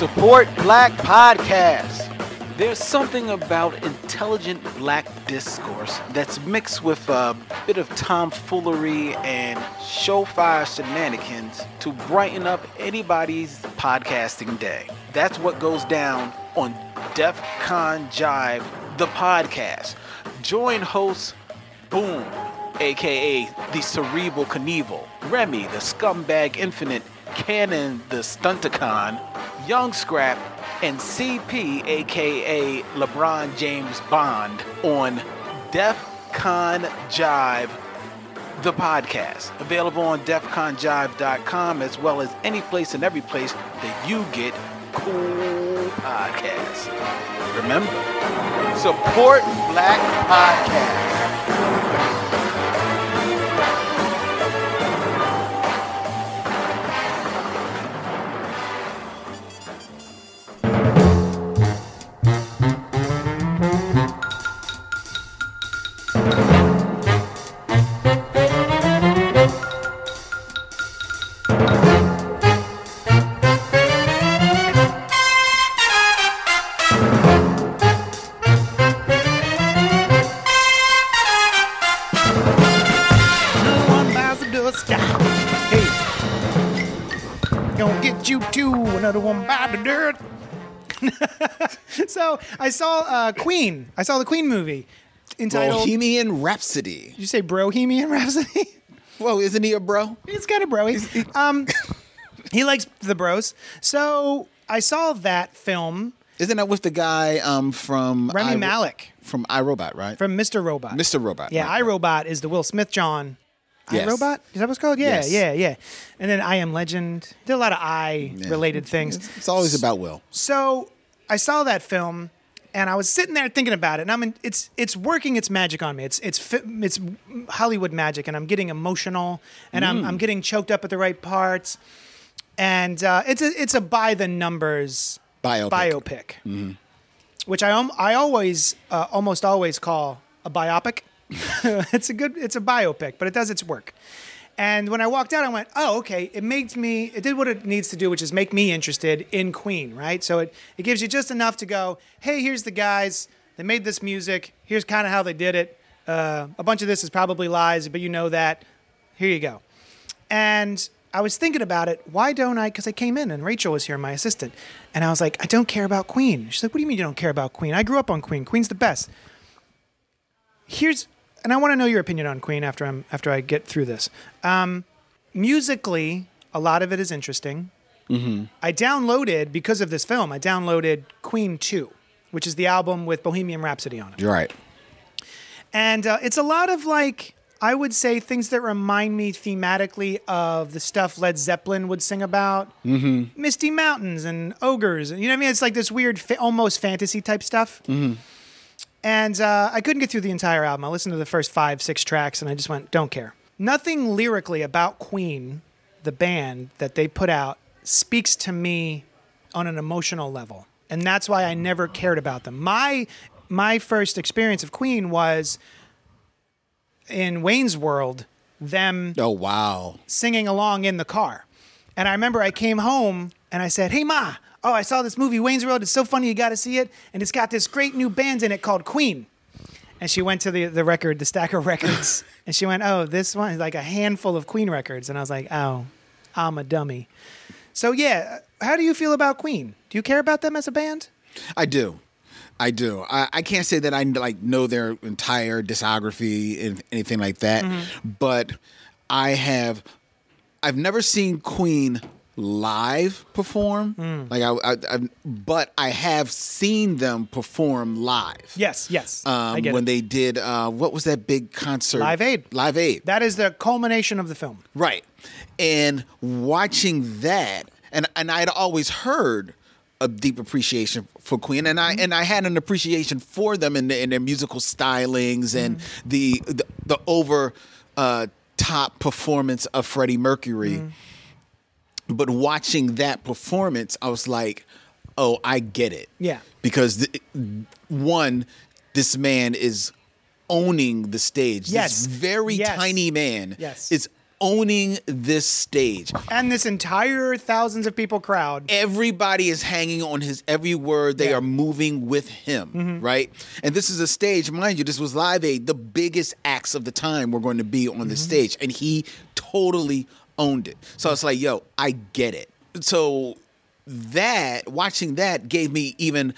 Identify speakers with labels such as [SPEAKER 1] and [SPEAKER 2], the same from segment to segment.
[SPEAKER 1] Support Black Podcast. There's something about intelligent black discourse that's mixed with a bit of tomfoolery and showfire shenanigans to brighten up anybody's podcasting day. That's what goes down on DEF CON Jive, the podcast. Join hosts Boom, aka the Cerebral Knievel, Remy, the Scumbag Infinite, Cannon, the Stunticon, Young Scrap, and CP, aka LeBron James Bond, on DEF CON Jive, the podcast. Available on defconjive.com as well as any place and every place that you get cool podcasts. Remember, support Black Podcasts.
[SPEAKER 2] so I saw uh, Queen. I saw the Queen movie entitled.
[SPEAKER 3] Bohemian Rhapsody.
[SPEAKER 2] Did you say Brohemian Rhapsody?
[SPEAKER 3] Whoa, isn't he a bro?
[SPEAKER 2] He's kind of broy. Um, he likes the bros. So I saw that film.
[SPEAKER 3] Isn't that with the guy um, from
[SPEAKER 2] Remy
[SPEAKER 3] I-
[SPEAKER 2] Malek
[SPEAKER 3] from iRobot, right?
[SPEAKER 2] from Mr. Robot.
[SPEAKER 3] Mr. Robot.
[SPEAKER 2] Yeah,
[SPEAKER 3] right, right.
[SPEAKER 2] iRobot is the Will Smith John.
[SPEAKER 3] Yes.
[SPEAKER 2] iRobot? Is that what's called? Yeah,
[SPEAKER 3] Yes.
[SPEAKER 2] yeah, yeah. And then I Am Legend. Did a lot of I related things.
[SPEAKER 3] It's, it's always about Will.
[SPEAKER 2] So I saw that film, and I was sitting there thinking about it, and I'm in, it's it's working its magic on me. It's it's it's Hollywood magic, and I'm getting emotional, and I'm I'm getting choked up at the right parts, and uh, it's a it's a by the numbers
[SPEAKER 3] Biopic.
[SPEAKER 2] biopic, which I um, I always uh, almost always call a biopic. it's a good it's a biopic, but it does its work. And when I walked out, I went, "Oh, okay." It makes me. It did what it needs to do, which is make me interested in Queen, right? So it it gives you just enough to go, "Hey, here's the guys. They made this music. Here's kind of how they did it. Uh, a bunch of this is probably lies, but you know that. Here you go." And I was thinking about it. Why don't I? Because I came in and Rachel was here, my assistant, and I was like, "I don't care about Queen." She's like, "What do you mean you don't care about Queen? I grew up on Queen. Queen's the best." Here's, and I want to know your opinion on Queen after I'm after I get through this. Um, musically, a lot of it is interesting. I downloaded because of this film. I downloaded Queen Two, which is the album with Bohemian Rhapsody on it.
[SPEAKER 3] You're right.
[SPEAKER 2] And uh, it's a lot of like, I would say things that remind me thematically of the stuff Led Zeppelin would sing about mm-hmm. Misty Mountains and ogres. And you know what I mean? It's like this weird, fa- almost fantasy type stuff. And uh, I couldn't get through the entire album. I listened to the first five, six tracks, and I just went, don't care. Nothing lyrically about Queen, the band that they put out, speaks to me on an emotional level. And that's why I never cared about them. My my first experience of Queen was in Wayne's World, them
[SPEAKER 3] Oh wow.
[SPEAKER 2] singing along in the car. And I remember I came home and I said, Hey, Ma, oh, I saw this movie, Wayne's World. It's so funny. You got to see it. And it's got this great new band in it called Queen. And she went to the, the record, the stack of records, and she went, Oh, this one is like a handful of Queen records. And I was like, Oh, I'm a dummy. So, yeah, how do you feel about Queen? Do you care about them as a band?
[SPEAKER 3] I do. I do. I, I can't say that I like know their entire discography and anything like that, mm-hmm. but I have. I've never seen Queen live perform. Like I, I, I, but I have seen them perform live.
[SPEAKER 2] Yes, yes.
[SPEAKER 3] Um, when
[SPEAKER 2] it.
[SPEAKER 3] they did uh, what was that big concert?
[SPEAKER 2] Live Aid.
[SPEAKER 3] Live Aid.
[SPEAKER 2] That is the culmination of the film.
[SPEAKER 3] Right. And watching that, and and I had always heard a deep appreciation for Queen, and I and I had an appreciation for them in, the, in their musical stylings and the, the the over uh, top performance of Freddie Mercury. But watching that performance, I was like, "Oh, I get it."
[SPEAKER 2] Yeah.
[SPEAKER 3] because th- one, this man is owning the stage.
[SPEAKER 2] Yes.
[SPEAKER 3] this very
[SPEAKER 2] Yes.
[SPEAKER 3] tiny man
[SPEAKER 2] Yes.
[SPEAKER 3] is owning this stage.
[SPEAKER 2] And this entire thousands of people crowd.
[SPEAKER 3] Everybody is hanging on his every word. They
[SPEAKER 2] Yeah.
[SPEAKER 3] are moving with him,
[SPEAKER 2] Mm-hmm.
[SPEAKER 3] right? And this is a stage, mind you, this was Live Aid. The biggest acts of the time were going to be on the
[SPEAKER 2] Mm-hmm.
[SPEAKER 3] stage, and he totally owned it. So it's like, yo, I get it. So that watching that gave me even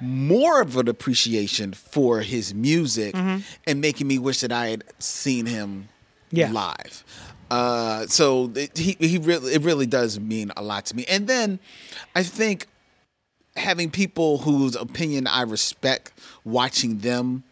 [SPEAKER 3] more of an appreciation for his music and making me wish that I had seen him
[SPEAKER 2] Mm-hmm. Yeah.
[SPEAKER 3] live. Uh, so it, he he really it really does mean a lot to me. And then I think having people whose opinion I respect, watching them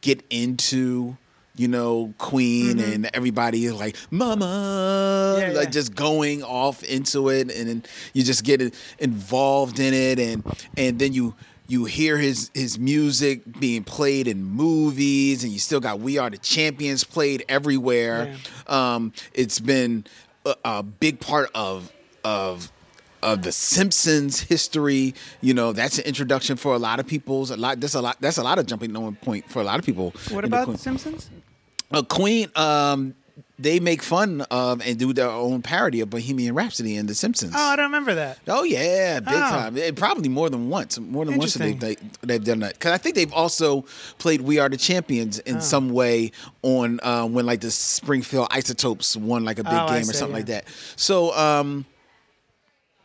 [SPEAKER 3] get into you know Queen and everybody is like Mama,
[SPEAKER 2] Mm-hmm. Yeah,
[SPEAKER 3] like
[SPEAKER 2] yeah.
[SPEAKER 3] just going off into it, and then you just get involved in it, and and then you. You hear his his music being played in movies, and you still got "We Are the Champions" played everywhere. Um, it's been a, a big part of of of the Simpsons history. You know, that's an introduction for a lot of people's a lot. That's a lot. That's a lot of jumping on point for a lot of people.
[SPEAKER 2] What about The Simpsons?
[SPEAKER 3] Uh, Queen? Um, they make fun of and do their own parody of Bohemian Rhapsody and The Simpsons.
[SPEAKER 2] Oh, I don't remember that.
[SPEAKER 3] Oh yeah, big
[SPEAKER 2] Oh.
[SPEAKER 3] time. Eh, Probably more than once. More than once they, they, they've done that. Because I think they've also played "We Are the Champions"
[SPEAKER 2] Oh.
[SPEAKER 3] in some way on uh, when like the Springfield Isotopes won like a big
[SPEAKER 2] Oh,
[SPEAKER 3] game or something
[SPEAKER 2] yeah.
[SPEAKER 3] like that. So um,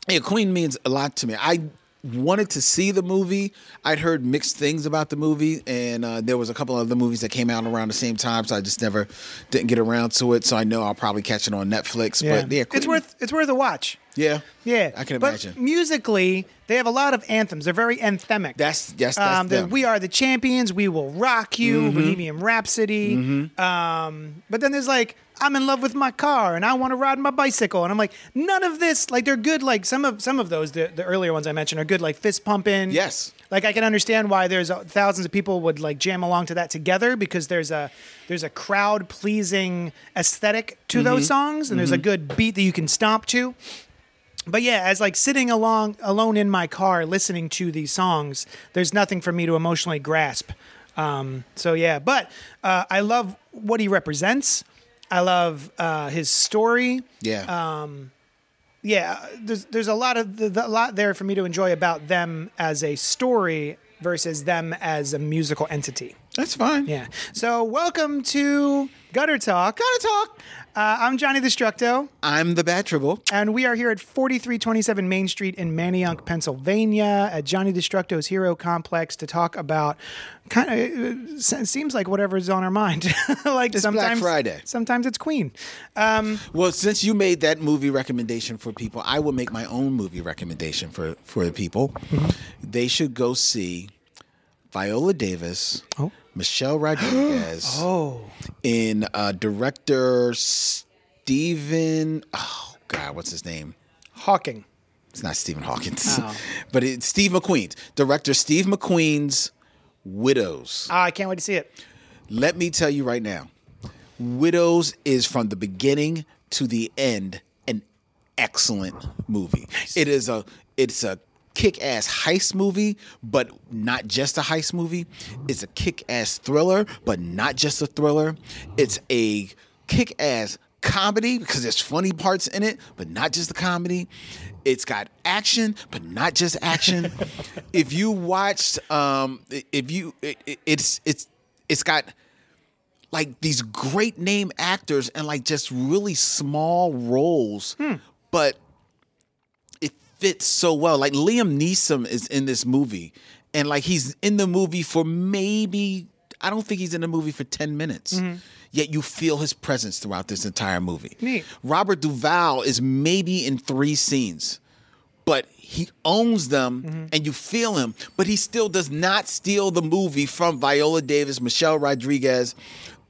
[SPEAKER 3] yeah, Queen means a lot to me. I wanted to see the movie. I'd heard mixed things about the movie, and uh, there was a couple other movies that came out around the same time, so I just never didn't get around to it. So I know I'll probably catch it on Netflix. But yeah,
[SPEAKER 2] it's worth it's worth a watch.
[SPEAKER 3] Yeah,
[SPEAKER 2] Yeah,
[SPEAKER 3] I can
[SPEAKER 2] but
[SPEAKER 3] imagine.
[SPEAKER 2] musically, they have a lot of anthems. They're very anthemic.
[SPEAKER 3] That's that's that's
[SPEAKER 2] um, the,
[SPEAKER 3] them. Mm-hmm.
[SPEAKER 2] we are the champions. We will rock you. Bohemian Rhapsody. Um, but then there's like I'm in love with my car and I want to ride my bicycle. And I'm like, none of this. Like they're good. Like some of some of those, the, the earlier ones I mentioned are good. Like fist pumping.
[SPEAKER 3] Yes.
[SPEAKER 2] Like I can understand why there's uh, thousands of people would like jam along to that together because there's a there's a crowd pleasing aesthetic to those songs and there's a good beat that you can stomp to but yeah, as like sitting along alone in my car listening to these songs, there's nothing for me to emotionally grasp. Um, so yeah, but uh, I love what he represents. I love uh, his story.
[SPEAKER 3] Yeah.
[SPEAKER 2] Yeah, there's there's a lot of the, the, a lot there for me to enjoy about them as a story versus them as a musical entity.
[SPEAKER 3] That's fine.
[SPEAKER 2] Yeah. So welcome to Gutter Talk. Gutter Talk. Uh, I'm Johnny Destructo.
[SPEAKER 3] I'm the Bat Tribble.
[SPEAKER 2] And we are here at 4327 Main Street in Manayunk, Pennsylvania, at Johnny Destructo's Hero Complex to talk about kind of seems like whatever's on our mind. like
[SPEAKER 3] It's Black
[SPEAKER 2] sometimes
[SPEAKER 3] Friday.
[SPEAKER 2] Sometimes it's Queen. Um,
[SPEAKER 3] Well, since you made that movie recommendation for people, I will make my own movie recommendation for for the people. They should go see Viola Davis,
[SPEAKER 2] Oh.
[SPEAKER 3] Michelle Rodriguez,
[SPEAKER 2] oh,
[SPEAKER 3] in uh, director Stephen. Oh God, what's his name?
[SPEAKER 2] Hawking.
[SPEAKER 3] It's not Stephen Hawkins,
[SPEAKER 2] Oh.
[SPEAKER 3] but it's Steve McQueen's director. Steve McQueen's Widows.
[SPEAKER 2] Ah, I can't wait to see it.
[SPEAKER 3] Let me tell you right now, Widows is from the beginning to the end an excellent movie. It is a it's a kick-ass heist movie, but not just a heist movie. It's a kick-ass thriller, but not just a thriller. It's a kick-ass comedy because there's funny parts in it, but not just the comedy. It's got action, but not just action. if you watched, um, if you, it, it- it's it's it's got like these great name actors and like just really small roles, but it fits so well. Like Liam Neeson is in this movie, and like he's in the movie for maybe I don't think he's in the movie for ten minutes. Yet you feel his presence throughout this entire movie.
[SPEAKER 2] Neat.
[SPEAKER 3] Robert Duvall is maybe in three scenes, but he owns them
[SPEAKER 2] Mm-hmm.
[SPEAKER 3] and you feel him, but he still does not steal the movie from Viola Davis, Michelle Rodriguez,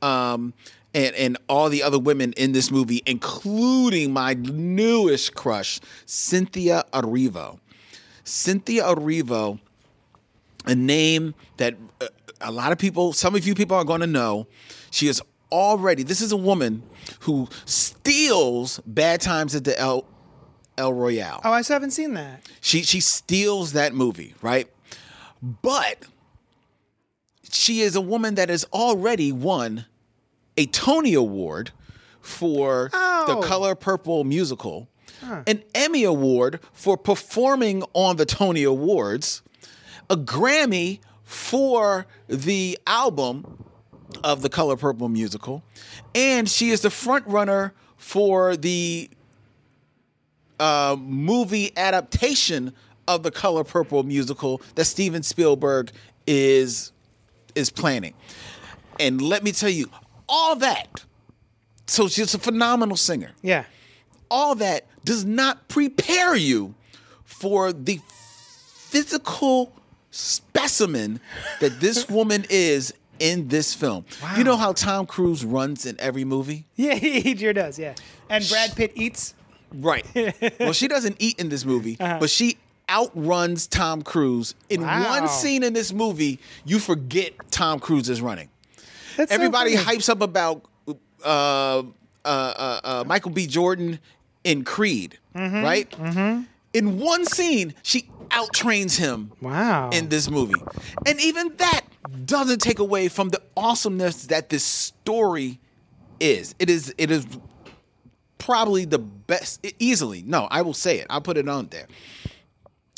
[SPEAKER 3] um, and, and all the other women in this movie, including my newest crush, Cynthia Erivo. Cynthia Erivo, a name that uh, a lot of people, some of you people are going to know. She is already, this is a woman who steals Bad Times at the El, El Royale.
[SPEAKER 2] Oh, I still haven't seen that.
[SPEAKER 3] She she steals that movie, right? But she is a woman that has already won a Tony Award for
[SPEAKER 2] Oh.
[SPEAKER 3] the Color Purple musical, an Emmy Award for performing on the Tony Awards, a Grammy for the album of the Color Purple musical, and she is the front runner for the uh, movie adaptation of the Color Purple musical that Steven Spielberg is is planning. And let me tell you, all that. So she's a phenomenal singer.
[SPEAKER 2] Yeah.
[SPEAKER 3] All that does not prepare you for the physical specimen that this woman is in this film. You know how Tom Cruise runs in every movie?
[SPEAKER 2] Yeah, he sure does. Yeah. And Brad Pitt eats.
[SPEAKER 3] Right. well, she doesn't eat in this movie, uh-huh. but she outruns Tom Cruise. In
[SPEAKER 2] Wow.
[SPEAKER 3] one scene in this movie, you forget Tom Cruise is running.
[SPEAKER 2] That's
[SPEAKER 3] Everybody
[SPEAKER 2] funny.
[SPEAKER 3] hypes up about uh, uh, uh, uh, Michael B. Jordan in Creed,
[SPEAKER 2] Mm-hmm.
[SPEAKER 3] right? In one scene, she outtrains him
[SPEAKER 2] Wow.
[SPEAKER 3] in this movie. And even that doesn't take away from the awesomeness that this story is. It is it is probably the best easily. No, I will say it. I'll put it on there.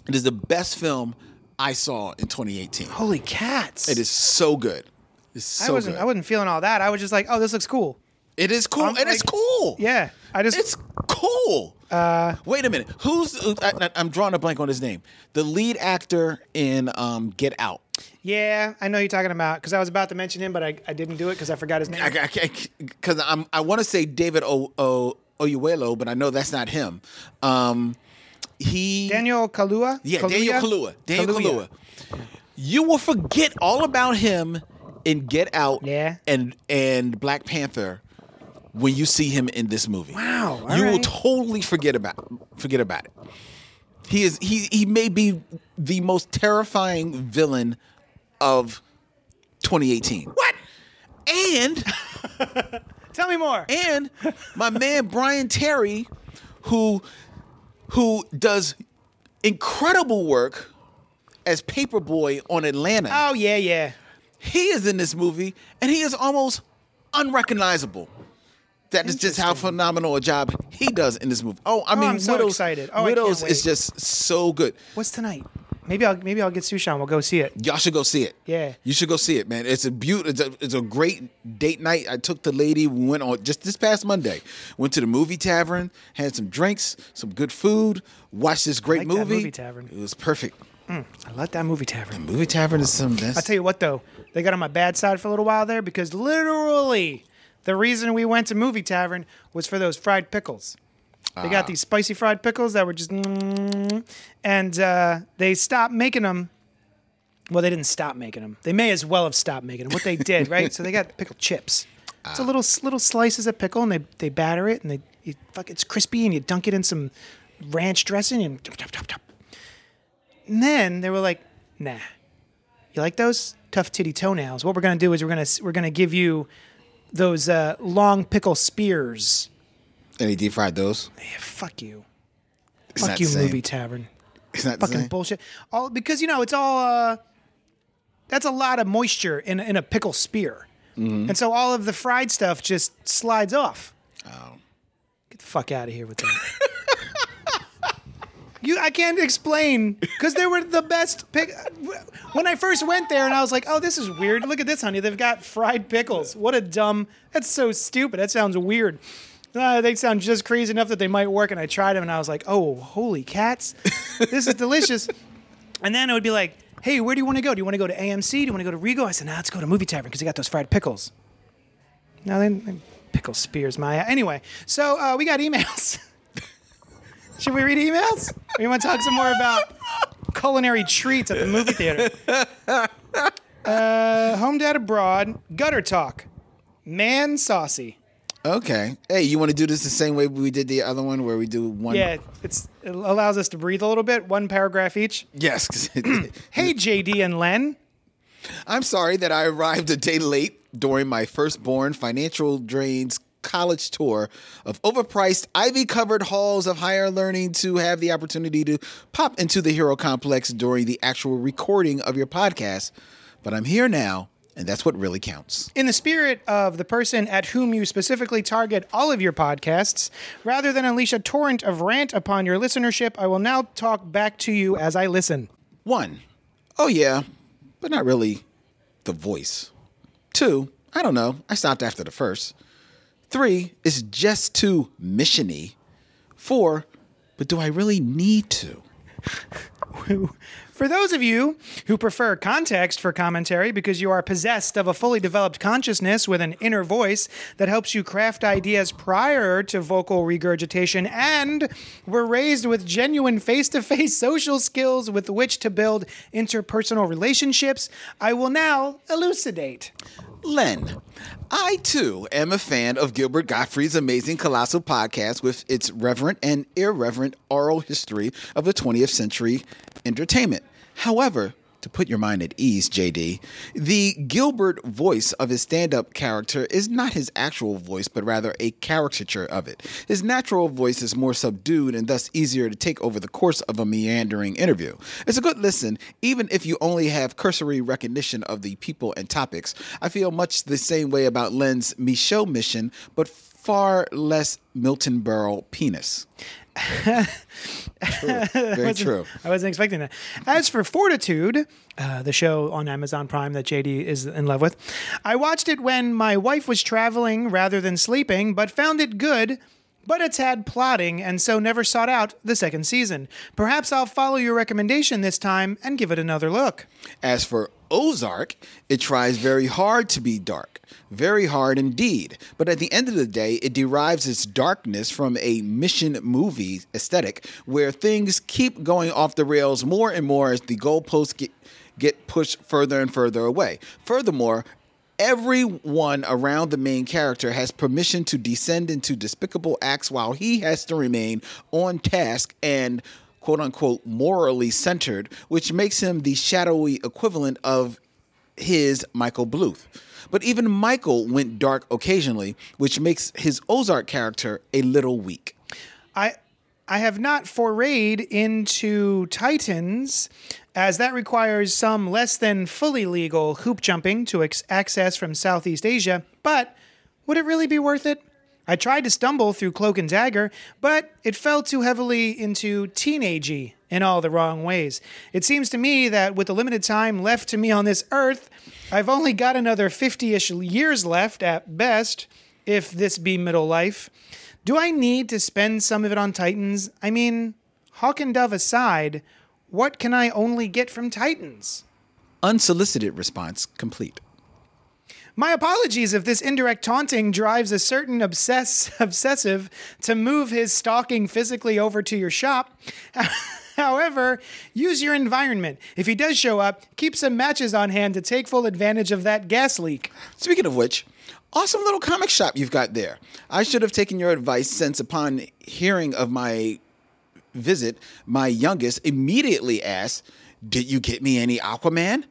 [SPEAKER 3] It is the best film I saw in 2018.
[SPEAKER 2] Holy cats.
[SPEAKER 3] It is so good. It's so
[SPEAKER 2] I wasn't
[SPEAKER 3] good.
[SPEAKER 2] I wasn't feeling all that. I was just like, oh, this looks cool.
[SPEAKER 3] it is cool.
[SPEAKER 2] I'm
[SPEAKER 3] and it's cool.
[SPEAKER 2] Yeah. I just
[SPEAKER 3] It's cool. Uh, Wait a minute. Who's I, I'm drawing a blank on his name. The lead actor in um, Get Out.
[SPEAKER 2] Yeah, I know you're talking about because I was about to mention him, but I, I didn't do it because I forgot his name.
[SPEAKER 3] I because I'm I want to say David o, o, Oyelowo, but I know that's not him. Um, he
[SPEAKER 2] Daniel Kalua?
[SPEAKER 3] yeah, Daniel Kalua, Daniel
[SPEAKER 2] Kaluuya.
[SPEAKER 3] Kalua. You will forget all about him in Get Out,
[SPEAKER 2] Yeah.
[SPEAKER 3] and and Black Panther when you see him in this movie.
[SPEAKER 2] Wow,
[SPEAKER 3] you will totally forget about forget about it. He is he he may be the most terrifying villain of 2018. What? And
[SPEAKER 2] Tell me more.
[SPEAKER 3] and my man Brian Tyree, who who does incredible work as Paperboy on Atlanta.
[SPEAKER 2] Oh yeah, yeah.
[SPEAKER 3] He is in this movie, and he is almost unrecognizable. That is just how phenomenal a job he does in this movie. Oh, I
[SPEAKER 2] Oh,
[SPEAKER 3] mean,
[SPEAKER 2] I'm so
[SPEAKER 3] Widows,
[SPEAKER 2] excited. Oh, I can't
[SPEAKER 3] Widows is
[SPEAKER 2] wait.
[SPEAKER 3] just so good.
[SPEAKER 2] What's tonight? Maybe I'll maybe I'll get Sushan. We'll go see it.
[SPEAKER 3] Y'all should go see it.
[SPEAKER 2] Yeah.
[SPEAKER 3] you should go see it, man. It's a beaut. It's a, it's a great date night. I took the lady. We went on just this past Monday. Went to the movie tavern, had some drinks, some good food, watched this great
[SPEAKER 2] like that
[SPEAKER 3] movie.
[SPEAKER 2] movie tavern.
[SPEAKER 3] It was perfect.
[SPEAKER 2] Mm, I like that movie tavern.
[SPEAKER 3] The movie tavern is some. That's,
[SPEAKER 2] I'll tell you what though, they got on my bad side for a little while there because literally the reason we went to movie tavern was for those fried pickles. They
[SPEAKER 3] Ah.
[SPEAKER 2] got these spicy fried pickles that were just, mm, and uh, they stopped making them. Well, they didn't stop making them. They may as well have stopped making them. What they did, right? So they got pickle chips. It's
[SPEAKER 3] Ah.
[SPEAKER 2] a little little slices of pickle, and they they batter it, and they you, fuck it's crispy, and you dunk it in some ranch dressing, and. And then they were like, "Nah, you like those tough titty toenails? What we're gonna do is we're gonna we're gonna give you those uh, long pickle spears.
[SPEAKER 3] and he deep fried those.
[SPEAKER 2] Yeah, fuck you,
[SPEAKER 3] It's
[SPEAKER 2] fuck you, movie tavern.
[SPEAKER 3] It's not
[SPEAKER 2] Fucking bullshit. All because you know it's all. Uh, that's a lot of moisture in in a pickle spear,
[SPEAKER 3] Mm-hmm.
[SPEAKER 2] and so all of the fried stuff just slides off.
[SPEAKER 3] Oh.
[SPEAKER 2] Get the fuck out of here with that. you, I can't explain because they were the best pick. When I first went there, and I was like, "Oh, this is weird. Look at this, honey. They've got fried pickles. What a dumb. That's so stupid. That sounds weird." Uh, they sound just crazy enough that they might work, and I tried them, and I was like, "Oh, holy cats, this is delicious." And then it would be like, "Hey, where do you want to go? Do you want to go to AMC? Do you want to go to Regal?" I said, "Nah, let's go to Movie Tavern because they got those fried pickles." Now then pickle spears my anyway. So uh, we got emails. Should we read emails? Or you want to talk some more about culinary treats at the movie theater? Uh, home dad abroad, gutter talk, man saucy.
[SPEAKER 3] Okay. Hey, you want to do this the same way we did the other one, where we do one?
[SPEAKER 2] Yeah, it's it allows us to breathe a little bit. One paragraph each.
[SPEAKER 3] Yes.
[SPEAKER 2] Hey, JD and Len.
[SPEAKER 3] I'm sorry that I arrived a day late during my firstborn financial drains college tour of overpriced ivy covered halls of higher learning to have the opportunity to pop into the hero complex during the actual recording of your podcast but i'm here now And that's what really counts.
[SPEAKER 2] In the spirit of the person at whom you specifically target all of your podcasts, rather than unleash a torrent of rant upon your listenership, I will now talk back to you as I listen.
[SPEAKER 3] One, oh yeah, but not really the voice. Two, I don't know. I stopped after the first. Three, it's just too missiony. Four, but do I really need to?
[SPEAKER 2] For those of you who prefer context for commentary because you are possessed of a fully developed consciousness with an inner voice that helps you craft ideas prior to vocal regurgitation and were raised with genuine face to face social skills with which to build interpersonal relationships, I will now elucidate.
[SPEAKER 3] Len, I too am a fan of Gilbert Gottfried's amazing colossal podcast with its reverent and irreverent oral history of the 20th century entertainment. However, to put your mind at ease, JD, the Gilbert voice of his stand up character is not his actual voice, but rather a caricature of it. His natural voice is more subdued and thus easier to take over the course of a meandering interview. It's a good listen, even if you only have cursory recognition of the people and topics. I feel much the same way about Len's Michaud mission, but far less Milton Berle penis. True. Very true.
[SPEAKER 2] I wasn't expecting that. As for Fortitude, uh, the show on Amazon Prime that JD is in love with, I watched it when my wife was traveling rather than sleeping, but found it good. But it's had plotting, and so never sought out the second season. Perhaps I'll follow your recommendation this time and give it another look.
[SPEAKER 3] As for Ozark, it tries very hard to be dark, very hard indeed. But at the end of the day, it derives its darkness from a mission movie aesthetic where things keep going off the rails more and more as the goalposts get, get pushed further and further away. Furthermore, everyone around the main character has permission to descend into despicable acts while he has to remain on task and quote unquote morally centered, which makes him the shadowy equivalent of his Michael Bluth. But even Michael went dark occasionally, which makes his Ozark character a little weak.
[SPEAKER 2] I I have not forayed into Titans, as that requires some less than fully legal hoop jumping to ex- access from Southeast Asia. But would it really be worth it? I tried to stumble through Cloak and Dagger, but it fell too heavily into teenagey in all the wrong ways. It seems to me that with the limited time left to me on this earth, I've only got another 50 ish years left at best, if this be middle life. Do I need to spend some of it on Titans? I mean, Hawk and Dove aside, what can I only get from Titans?
[SPEAKER 3] Unsolicited response complete.
[SPEAKER 2] My apologies if this indirect taunting drives a certain obsess obsessive to move his stalking physically over to your shop. However, use your environment. If he does show up, keep some matches on hand to take full advantage of that gas leak.
[SPEAKER 3] Speaking of which, awesome little comic shop you've got there. I should have taken your advice since upon hearing of my visit, my youngest immediately asked, Did you get me any Aquaman?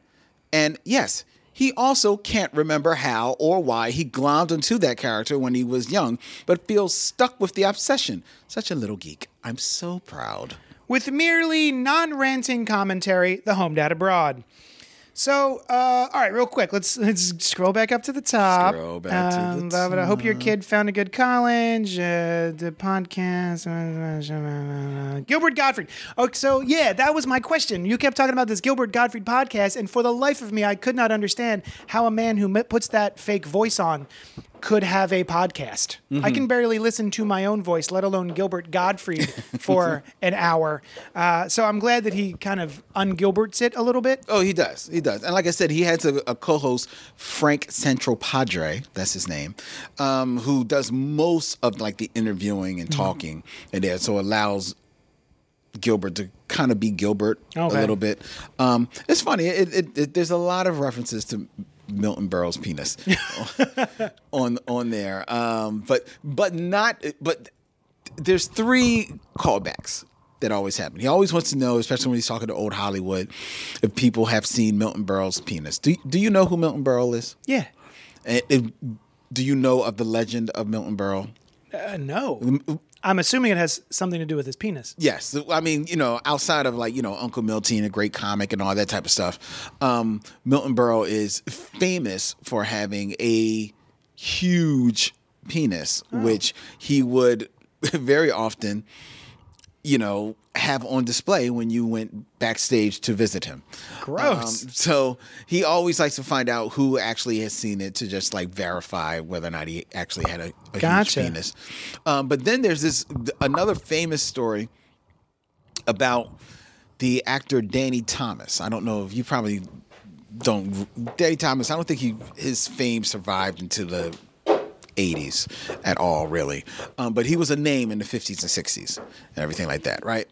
[SPEAKER 3] And yes, he also can't remember how or why he glommed onto that character when he was young, but feels stuck with the obsession. Such a little geek. I'm so proud.
[SPEAKER 2] With merely non ranting commentary, The Home Dad Abroad. So, uh, all right, real quick, let's let's scroll back up to the top.
[SPEAKER 3] Scroll back to the
[SPEAKER 2] Um, but I hope your kid found a good college. Uh, the podcast, Gilbert Gottfried. Oh, so yeah, that was my question. You kept talking about this Gilbert Gottfried podcast, and for the life of me, I could not understand how a man who puts that fake voice on could have a podcast. I can barely listen to my own voice, let alone Gilbert Gottfried for an hour. Uh, so I'm glad that he kind of ungilberts it a little bit.
[SPEAKER 3] Oh, he does. He does. And like I said, he has a, a co-host, Frank Santopadre. That's his name, um, who does most of like the interviewing and talking and there. So allows Gilbert to kind of be Gilbert
[SPEAKER 2] Okay.
[SPEAKER 3] a little bit. Um, it's funny. It, it, it, there's a lot of references to Milton Berle's penis on on there, um, but but not. But there's three callbacks that always happen. He always wants to know, especially when he's talking to old Hollywood, if people have seen Milton Berle's penis. Do Do you know who Milton Berle is?
[SPEAKER 2] Yeah.
[SPEAKER 3] And- and do you know of the legend of Milton Berle?
[SPEAKER 2] Uh, no. I'm assuming it has something to do with his penis.
[SPEAKER 3] Yes, I mean, you know, outside of like you know Uncle Milty, a great comic and all that type of stuff, um, Milton Berle is famous for having a huge penis, which he would very often, you know, have on display when you went backstage to visit him.
[SPEAKER 2] Gross.
[SPEAKER 3] Um, so he always likes to find out who actually has seen it to just like verify whether or not he actually had a, a
[SPEAKER 2] Gotcha.
[SPEAKER 3] huge penis. Um, but then there's this another famous story about the actor Danny Thomas. I don't know if you probably don't. Danny Thomas. I don't think he his fame survived into the 80s at all, really. Um, but he was a name in the 50s and 60s and everything like that, right?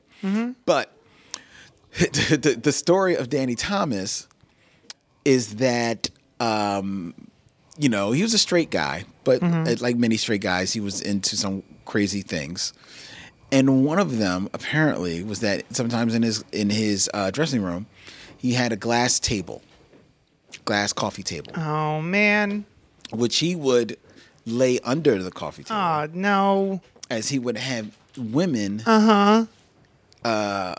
[SPEAKER 3] But the, the story of Danny Thomas is that um, you know he was a straight guy, but uh, like many straight guys, he was into some crazy things. And one of them apparently was that sometimes in his in his uh, dressing room, he had a glass table, glass coffee table,
[SPEAKER 2] Oh man.
[SPEAKER 3] which he would lay under the coffee table
[SPEAKER 2] Oh no.
[SPEAKER 3] as he would have women uh-huh. uh,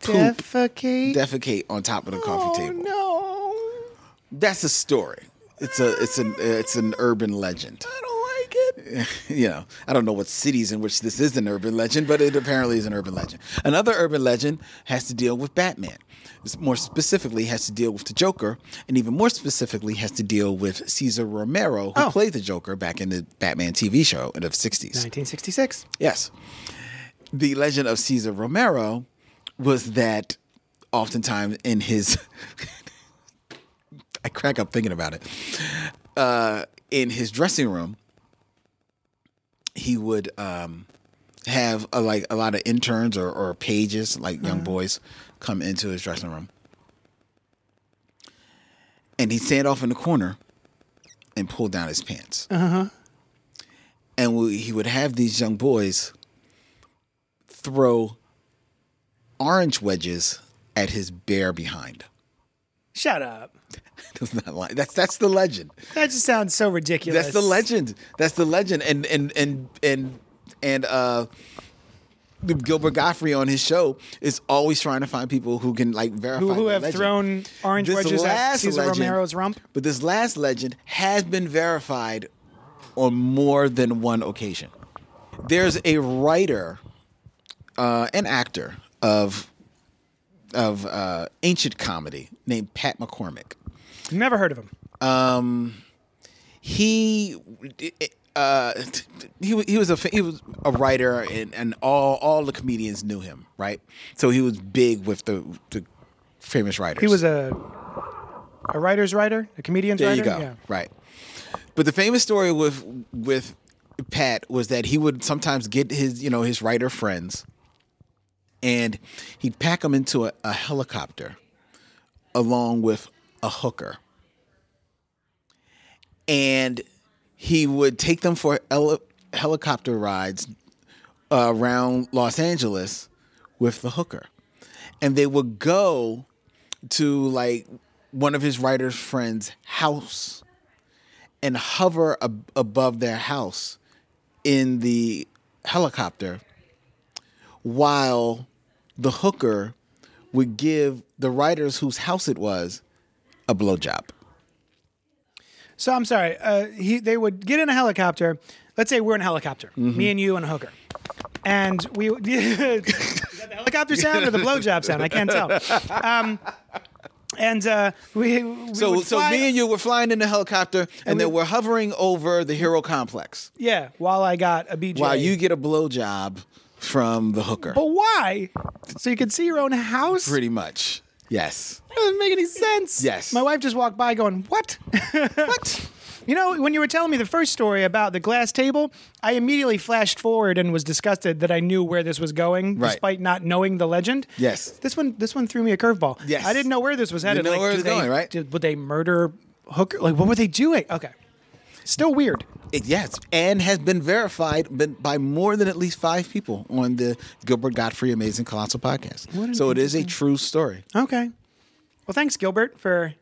[SPEAKER 3] poop
[SPEAKER 2] Defecate.
[SPEAKER 3] defecate on top of the coffee
[SPEAKER 2] oh
[SPEAKER 3] table.
[SPEAKER 2] no.
[SPEAKER 3] That's a story. It's a it's an it's an urban legend.
[SPEAKER 2] I don't like it.
[SPEAKER 3] you know, I don't know what cities in which this is an urban legend, but it apparently is an urban legend. Another urban legend has to deal with Batman. More specifically, has to deal with the Joker, and even more specifically, has to deal with Cesar Romero, who
[SPEAKER 2] Oh.
[SPEAKER 3] played the Joker back in the Batman TV show in the '60s.
[SPEAKER 2] 1966.
[SPEAKER 3] Yes. The legend of Cesar Romero was that oftentimes in his I crack up thinking about it. Uh, in his dressing room, he would um, have a, like a lot of interns or, or pages, like young boys, come into his dressing room, and he'd stand off in the corner and pull down his pants. And we, he would have these young boys throw orange wedges at his bare behind.
[SPEAKER 2] Shut up.
[SPEAKER 3] That's not like that's that's the legend.
[SPEAKER 2] That just sounds so ridiculous.
[SPEAKER 3] That's the legend. That's the legend. And and and and and uh Gilbert Gottfried on his show is always trying to find people who can like verify
[SPEAKER 2] Who, who have
[SPEAKER 3] legend.
[SPEAKER 2] thrown orange
[SPEAKER 3] This
[SPEAKER 2] wedges at Cesar
[SPEAKER 3] legend-
[SPEAKER 2] Romero's rump?
[SPEAKER 3] But this last legend has been verified on more than one occasion. There's a writer, uh, an actor of of uh, ancient comedy named Pat McCormick.
[SPEAKER 2] Never heard of him.
[SPEAKER 3] Um, he uh he he was a he was a writer and and all all the comedians knew him right? So he was big with the the famous writers.
[SPEAKER 2] He was a a writer's writer, a comedian's
[SPEAKER 3] there
[SPEAKER 2] writer.
[SPEAKER 3] you go.
[SPEAKER 2] Yeah.
[SPEAKER 3] right. But the famous story with with Pat was that he would sometimes get his you know his writer friends and he'd pack them into a, a helicopter along with a hooker. And he would take them for ele- helicopter rides uh, around Los Angeles with the hooker, and they would go to like one of his writer's friends' house and hover ab- above their house in the helicopter while the hooker would give the writers whose house it was a blowjob.
[SPEAKER 2] So I'm sorry. Uh, he they would get in a helicopter. Let's say we're in a helicopter,
[SPEAKER 3] Mm-hmm.
[SPEAKER 2] me and you and a hooker, and we. is that the helicopter sound or the blowjob sound? I can't tell. Um, and uh, we, we
[SPEAKER 3] So,
[SPEAKER 2] would
[SPEAKER 3] so
[SPEAKER 2] fly-
[SPEAKER 3] me and you were flying in the helicopter, and, then
[SPEAKER 2] we-
[SPEAKER 3] we're hovering over the hero complex
[SPEAKER 2] yeah, while I got a BJ.
[SPEAKER 3] while you get a blowjob from the hooker.
[SPEAKER 2] But why? So you can see your own house?
[SPEAKER 3] Pretty much, yes.
[SPEAKER 2] Doesn't make any sense.
[SPEAKER 3] Yes.
[SPEAKER 2] My wife just walked by going, What?
[SPEAKER 3] What?
[SPEAKER 2] You know, when you were telling me the first story about the glass table, I immediately flashed forward and was disgusted that I knew where this was going,
[SPEAKER 3] Right.
[SPEAKER 2] despite not knowing the legend.
[SPEAKER 3] Yes.
[SPEAKER 2] This one, this one threw me a curveball.
[SPEAKER 3] Yes.
[SPEAKER 2] I didn't know where this was headed.
[SPEAKER 3] Didn't know
[SPEAKER 2] like,
[SPEAKER 3] where it was
[SPEAKER 2] they-
[SPEAKER 3] going, right?
[SPEAKER 2] did- would they murder Hooker? Like, what were they doing? Okay. Still weird.
[SPEAKER 3] It, yes, and has been verified by more than at least five people on the Gilbert Gottfried Amazing Colossal podcast. So it is a true story.
[SPEAKER 2] Okay. Well, thanks, Gilbert, for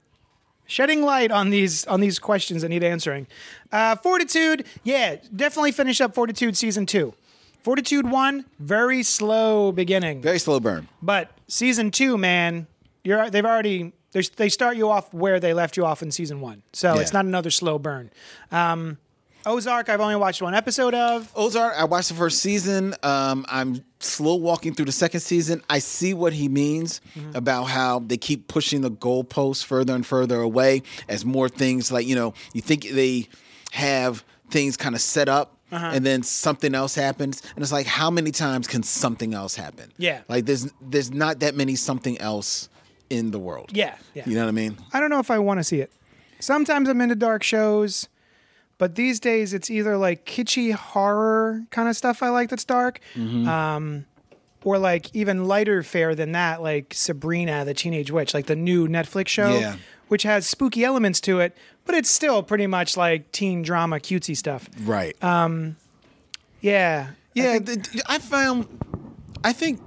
[SPEAKER 2] shedding light on these on these questions that need answering. Uh, Fortitude, yeah, definitely finish up Fortitude season two. Fortitude one, very slow beginning,
[SPEAKER 3] Very slow burn.
[SPEAKER 2] but season two, man, you're they've already they they start you off where they left you off in season one, so it's not another slow burn. Um, Ozark, I've only watched one episode of.
[SPEAKER 3] Ozark, I watched the first season. Um, I'm slow walking through the second season. I see what he means about how they keep pushing the goalposts further and further away as more things like, you know, you think they have things kind of set up and then something else happens. And it's like, how many times can something else happen?
[SPEAKER 2] Yeah.
[SPEAKER 3] Like there's there's not that many something else in the world.
[SPEAKER 2] Yeah, yeah.
[SPEAKER 3] You know what I mean?
[SPEAKER 2] I don't know if I want to see it. Sometimes I'm into dark shows, but these days it's either like kitschy horror kind of stuff I like that's dark,
[SPEAKER 3] Mm-hmm.
[SPEAKER 2] um, or like even lighter fare than that, like Sabrina the Teenage Witch, like the new Netflix show,
[SPEAKER 3] Yeah.
[SPEAKER 2] which has spooky elements to it, but it's still pretty much like teen drama cutesy stuff.
[SPEAKER 3] Right.
[SPEAKER 2] Um, Yeah.
[SPEAKER 3] Yeah, th- th- I found. I think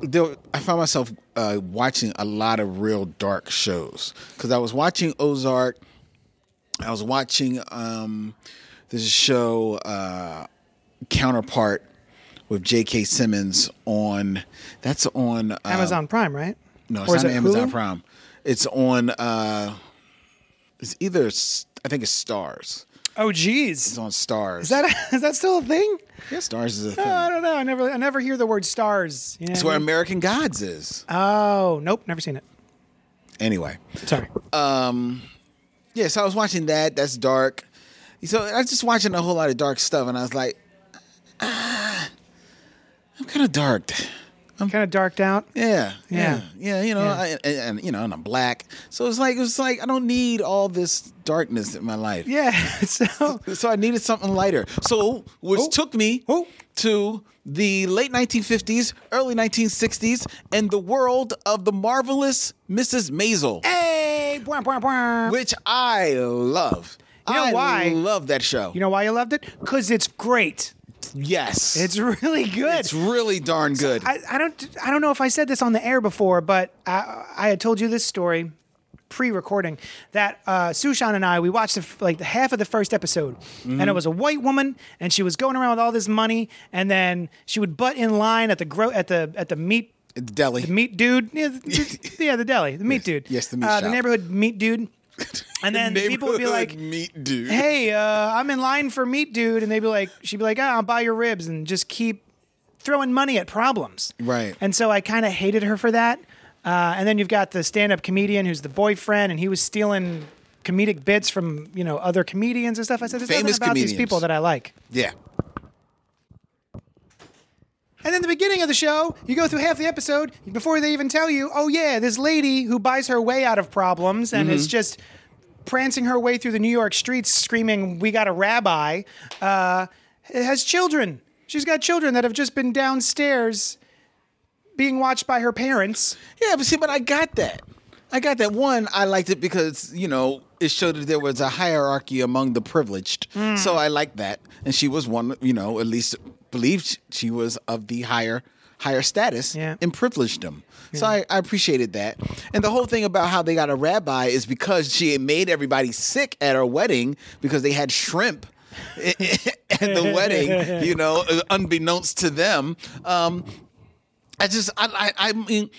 [SPEAKER 3] there, I found myself uh, watching a lot of real dark shows because I was watching Ozark. I was watching um, this show uh, Counterpart with J.K. Simmons on. That's on uh,
[SPEAKER 2] Amazon Prime, right?
[SPEAKER 3] No, it's not
[SPEAKER 2] it
[SPEAKER 3] Amazon
[SPEAKER 2] Hulu?
[SPEAKER 3] Prime. It's on. Uh, it's either I think it's Starz.
[SPEAKER 2] Oh, geez, It's
[SPEAKER 3] on Starz.
[SPEAKER 2] Is that is that still a thing?
[SPEAKER 3] yeah, Starz is a thing.
[SPEAKER 2] Oh, I don't know. I never I never hear the word stars. You know
[SPEAKER 3] It's
[SPEAKER 2] what I
[SPEAKER 3] where
[SPEAKER 2] mean?
[SPEAKER 3] American Gods is.
[SPEAKER 2] Oh, nope, never seen it.
[SPEAKER 3] Anyway,
[SPEAKER 2] Sorry.
[SPEAKER 3] Yeah, so I was watching that. That's dark. So I was just watching a whole lot of dark stuff, and I was like, ah, I'm kind of dark.
[SPEAKER 2] I'm kind of darked out.
[SPEAKER 3] Yeah,
[SPEAKER 2] Yeah.
[SPEAKER 3] yeah, yeah. You know,
[SPEAKER 2] Yeah.
[SPEAKER 3] I, and, and, you know, and I'm black, so it's like it's like I don't need all this darkness in my life.
[SPEAKER 2] Yeah. So
[SPEAKER 3] So I needed something lighter. So which
[SPEAKER 2] Oh.
[SPEAKER 3] took me
[SPEAKER 2] Oh.
[SPEAKER 3] to the late 1950s, early 1960s, and the world of the marvelous Mrs. Maisel. Which I love.
[SPEAKER 2] You know
[SPEAKER 3] I
[SPEAKER 2] why?
[SPEAKER 3] love that show.
[SPEAKER 2] you know why you loved it? Cause it's great.
[SPEAKER 3] yes,
[SPEAKER 2] It's really good.
[SPEAKER 3] it's really darn good.
[SPEAKER 2] I, I don't I don't know if I said this on the air before, but I, I had told you this story pre-recording that uh, Sushan and I we watched the, f- like the half of the first episode, and
[SPEAKER 3] Mm-hmm.
[SPEAKER 2] it was a white woman, and she was going around with all this money, and then she would butt in line at the gro- at the at the meat
[SPEAKER 3] the deli.
[SPEAKER 2] the meat dude, yeah, the, yeah, the deli, the meat dude,
[SPEAKER 3] yes, the meat
[SPEAKER 2] uh, the neighborhood meat dude, and then people would be like,
[SPEAKER 3] meat dude.
[SPEAKER 2] hey, uh, I'm in line for meat, dude. And they'd be like, she'd be like, ah, I'll buy your ribs and just keep throwing money at problems.
[SPEAKER 3] Right.
[SPEAKER 2] And so I kind of hated her for that. Uh, and then you've got the stand up comedian who's the boyfriend and he was stealing comedic bits from, you know, other comedians and stuff. I said, there's
[SPEAKER 3] Famous
[SPEAKER 2] nothing about these people that I like.
[SPEAKER 3] Yeah,
[SPEAKER 2] And then the beginning of the show, you go through half the episode before they even tell you, oh yeah, this lady who buys her way out of problems and
[SPEAKER 3] Mm-hmm.
[SPEAKER 2] is just prancing her way through the New York streets screaming, "We got a rabbi," uh, has children. She's got children that have just been downstairs being watched by her parents.
[SPEAKER 3] yeah. But see, but I got that. I got that. One, I liked it because you know it showed that there was a hierarchy among the privileged.
[SPEAKER 2] Hmm.
[SPEAKER 3] So I liked that, and she was one. You know, at least believed she was of the higher higher status
[SPEAKER 2] Yeah.
[SPEAKER 3] and privileged them. So I, I appreciated that. And the whole thing about how they got a rabbi is because she had made everybody sick at her wedding because they had shrimp at the wedding, you know, unbeknownst to them. Um, I just, I, I, I mean,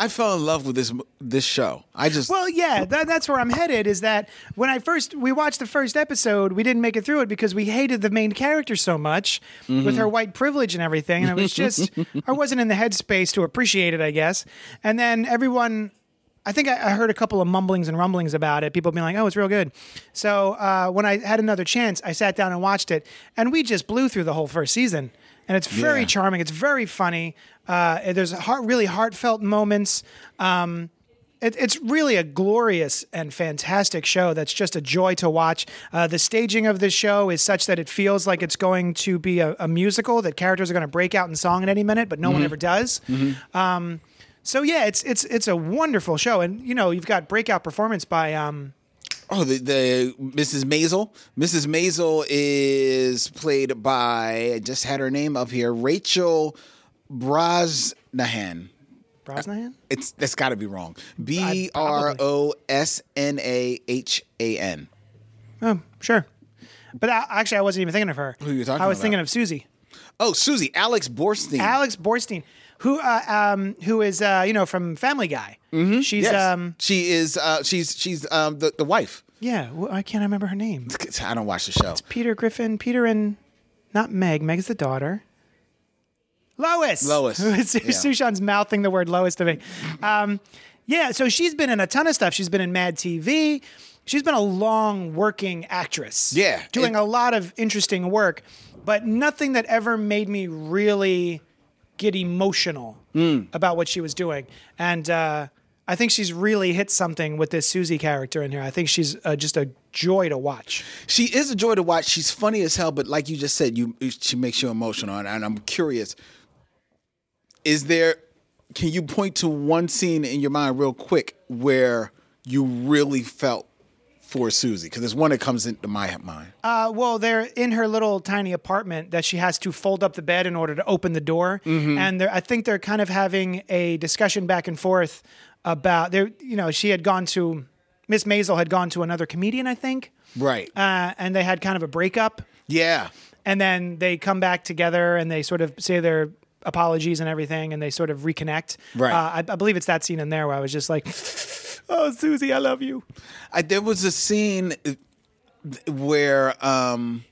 [SPEAKER 3] I fell in love with this this show. I just,
[SPEAKER 2] Well, yeah, that, that's where I'm headed. Is that when I first we watched the first episode, we didn't make it through it because we hated the main character so much with her white privilege and everything, and it was just I wasn't in the headspace to appreciate it, I guess. And then everyone. I think I, I heard a couple of mumblings and rumblings about it. People being like, "Oh, it's real good." So uh, when I had another chance, I sat down and watched it, and we just blew through the whole first season. And it's very
[SPEAKER 3] Yeah.
[SPEAKER 2] charming. It's very funny. Uh, there's heart, really heartfelt moments. Um, it, it's really a glorious and fantastic show that's just a joy to watch. Uh, the staging of this show is such that it feels like it's going to be a, a musical that characters are going to break out in song at any minute, but no one ever does. Um, so yeah, it's it's it's a wonderful show, and you know you've got breakout performance by um,
[SPEAKER 3] oh, the, the Mrs. Maisel. Mrs. Maisel is played by, I just had her name up here, Rachel Brosnahan.
[SPEAKER 2] Brosnahan.
[SPEAKER 3] Uh, it's that's got to be wrong. B R O S N A H A N.
[SPEAKER 2] Oh, sure. But I, actually, I wasn't even thinking of her.
[SPEAKER 3] Who are you talking
[SPEAKER 2] I was
[SPEAKER 3] about?
[SPEAKER 2] thinking of Susie.
[SPEAKER 3] Oh, Susie, Alex Borstein.
[SPEAKER 2] Alex Borstein, who uh, um, who is uh, you know from Family Guy. Mm-hmm. She's
[SPEAKER 3] Yes.
[SPEAKER 2] um
[SPEAKER 3] she is. Uh, she's she's um, the the wife.
[SPEAKER 2] yeah. wh- I can't remember her name.
[SPEAKER 3] I don't watch the show.
[SPEAKER 2] It's Peter Griffin. Peter and not Meg. Meg's the daughter. Lois.
[SPEAKER 3] Lois,
[SPEAKER 2] Su- Sushan's mouthing the word Lois to me. Um, yeah, so she's been in a ton of stuff. She's been in Mad TV. She's been a long working actress.
[SPEAKER 3] Yeah,
[SPEAKER 2] Doing
[SPEAKER 3] it-
[SPEAKER 2] a lot of interesting work, but nothing that ever made me really get emotional
[SPEAKER 3] Hmm.
[SPEAKER 2] about what she was doing. And uh, I think she's really hit something with this Susie character in here. I think she's uh, just a joy to watch.
[SPEAKER 3] She is a joy to watch. She's funny as hell, but like you just said, you she makes you emotional. And, and I'm curious, is there? Can you point to one scene in your mind real quick where you really felt for Susie? Because there's one that comes into my mind.
[SPEAKER 2] Uh, well, they're in her little tiny apartment that she has to fold up the bed in order to open the door, and they're, I think they're kind of having a discussion back and forth about there. You know, she had gone to Miss Maisel had gone to another comedian, I think,
[SPEAKER 3] right.
[SPEAKER 2] uh, and they had kind of a breakup,
[SPEAKER 3] yeah.
[SPEAKER 2] and then they come back together and they sort of say their apologies and everything, and they sort of reconnect.
[SPEAKER 3] Right.
[SPEAKER 2] Uh, I, I believe it's that scene in there where I was just like, "Oh, Susie, I love you."
[SPEAKER 3] I, there was a scene where um,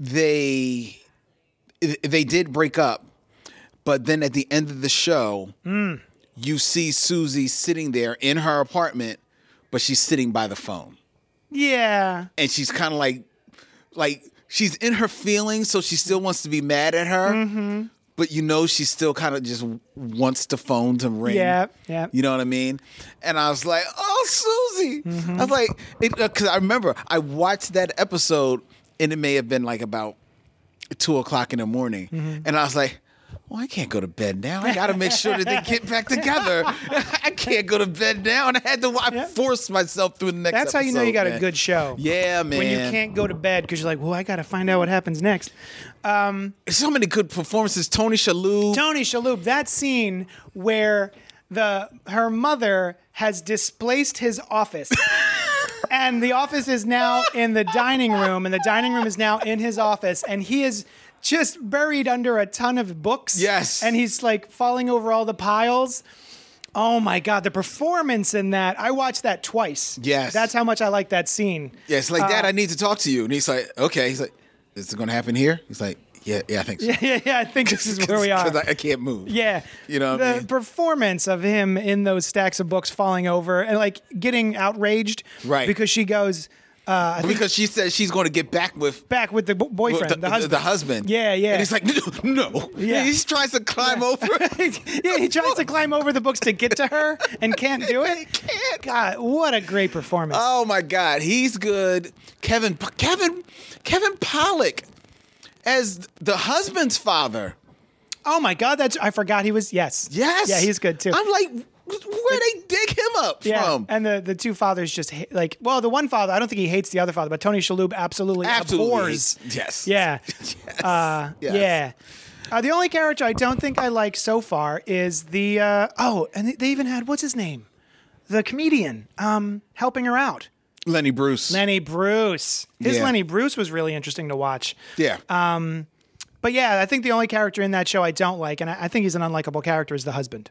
[SPEAKER 3] they they did break up, but then at the end of the show, you see Susie sitting there in her apartment, but she's sitting by the phone,
[SPEAKER 2] Yeah.
[SPEAKER 3] and she's kind of like, like she's in her feelings, so she still wants to be mad at her. But you know, she still kind of just wants the phone to ring.
[SPEAKER 2] Yeah, yeah.
[SPEAKER 3] You know what I mean? And I was like, "Oh, Susie!" Mm-hmm. I was like, because uh, I remember I watched that episode, and it may have been like about two o'clock in the morning, mm-hmm. and I was like. Well, I can't go to bed now. I got to make sure that they get back together. I can't go to bed now, and I had to. I forced myself through the next. Episode.
[SPEAKER 2] That's how you know you
[SPEAKER 3] episode,
[SPEAKER 2] got a good show.
[SPEAKER 3] Yeah, man.
[SPEAKER 2] When you can't go to bed because you're like, well, I got to find out what happens next.
[SPEAKER 3] Um, so many good performances. Tony Shalhoub.
[SPEAKER 2] Tony Shalhoub, that scene where the her mother has displaced his office. and the office is now in the dining room, and the dining room is now in his office, and he is just buried under a ton of books.
[SPEAKER 3] Yes.
[SPEAKER 2] And he's like falling over all the piles. Oh my God, the performance in that. I watched that twice.
[SPEAKER 3] Yes.
[SPEAKER 2] That's how much I like that scene.
[SPEAKER 3] Yeah, it's like, Dad, uh, I need to talk to you. And he's like, okay. He's like, is it going to happen here? He's like, yeah, yeah, I think so.
[SPEAKER 2] Yeah, yeah, I think this is where we are.
[SPEAKER 3] Because I, I can't move.
[SPEAKER 2] Yeah.
[SPEAKER 3] You know what
[SPEAKER 2] the
[SPEAKER 3] I mean?
[SPEAKER 2] performance of him in those stacks of books falling over and like getting outraged.
[SPEAKER 3] Right.
[SPEAKER 2] Because she goes Uh,
[SPEAKER 3] because she says she's going to get back with
[SPEAKER 2] back with the bo- boyfriend, the, husband.
[SPEAKER 3] The husband.
[SPEAKER 2] Yeah, yeah.
[SPEAKER 3] And he's like, no, no.
[SPEAKER 2] Yeah.
[SPEAKER 3] He tries to climb over.
[SPEAKER 2] yeah, he tries to climb over the books to get to her and can't do it.
[SPEAKER 3] can't.
[SPEAKER 2] God, what a great performance.
[SPEAKER 3] Oh my God, he's good. Kevin, Kevin, Kevin Pollak as the husband's father.
[SPEAKER 2] oh my God, that's I forgot he was yes.
[SPEAKER 3] Yes.
[SPEAKER 2] Yeah, he's good too.
[SPEAKER 3] I'm like, where they dig up
[SPEAKER 2] yeah,
[SPEAKER 3] from?
[SPEAKER 2] and the, the two fathers just ha- like well the one father I don't think he hates the other father but Tony Shalhoub absolutely,
[SPEAKER 3] Absolutely.
[SPEAKER 2] abhors
[SPEAKER 3] Yes.
[SPEAKER 2] yeah
[SPEAKER 3] Yes.
[SPEAKER 2] Uh,
[SPEAKER 3] Yes.
[SPEAKER 2] Yeah. Uh, the only character I don't think I like so far is the uh, oh, and they even had what's his name, the comedian, um, helping her out,
[SPEAKER 3] Lenny Bruce.
[SPEAKER 2] Lenny Bruce. His
[SPEAKER 3] Yeah.
[SPEAKER 2] Lenny Bruce was really interesting to watch.
[SPEAKER 3] yeah.
[SPEAKER 2] Um, But yeah, I think the only character in that show I don't like, and I, I think he's an unlikable character, is the husband,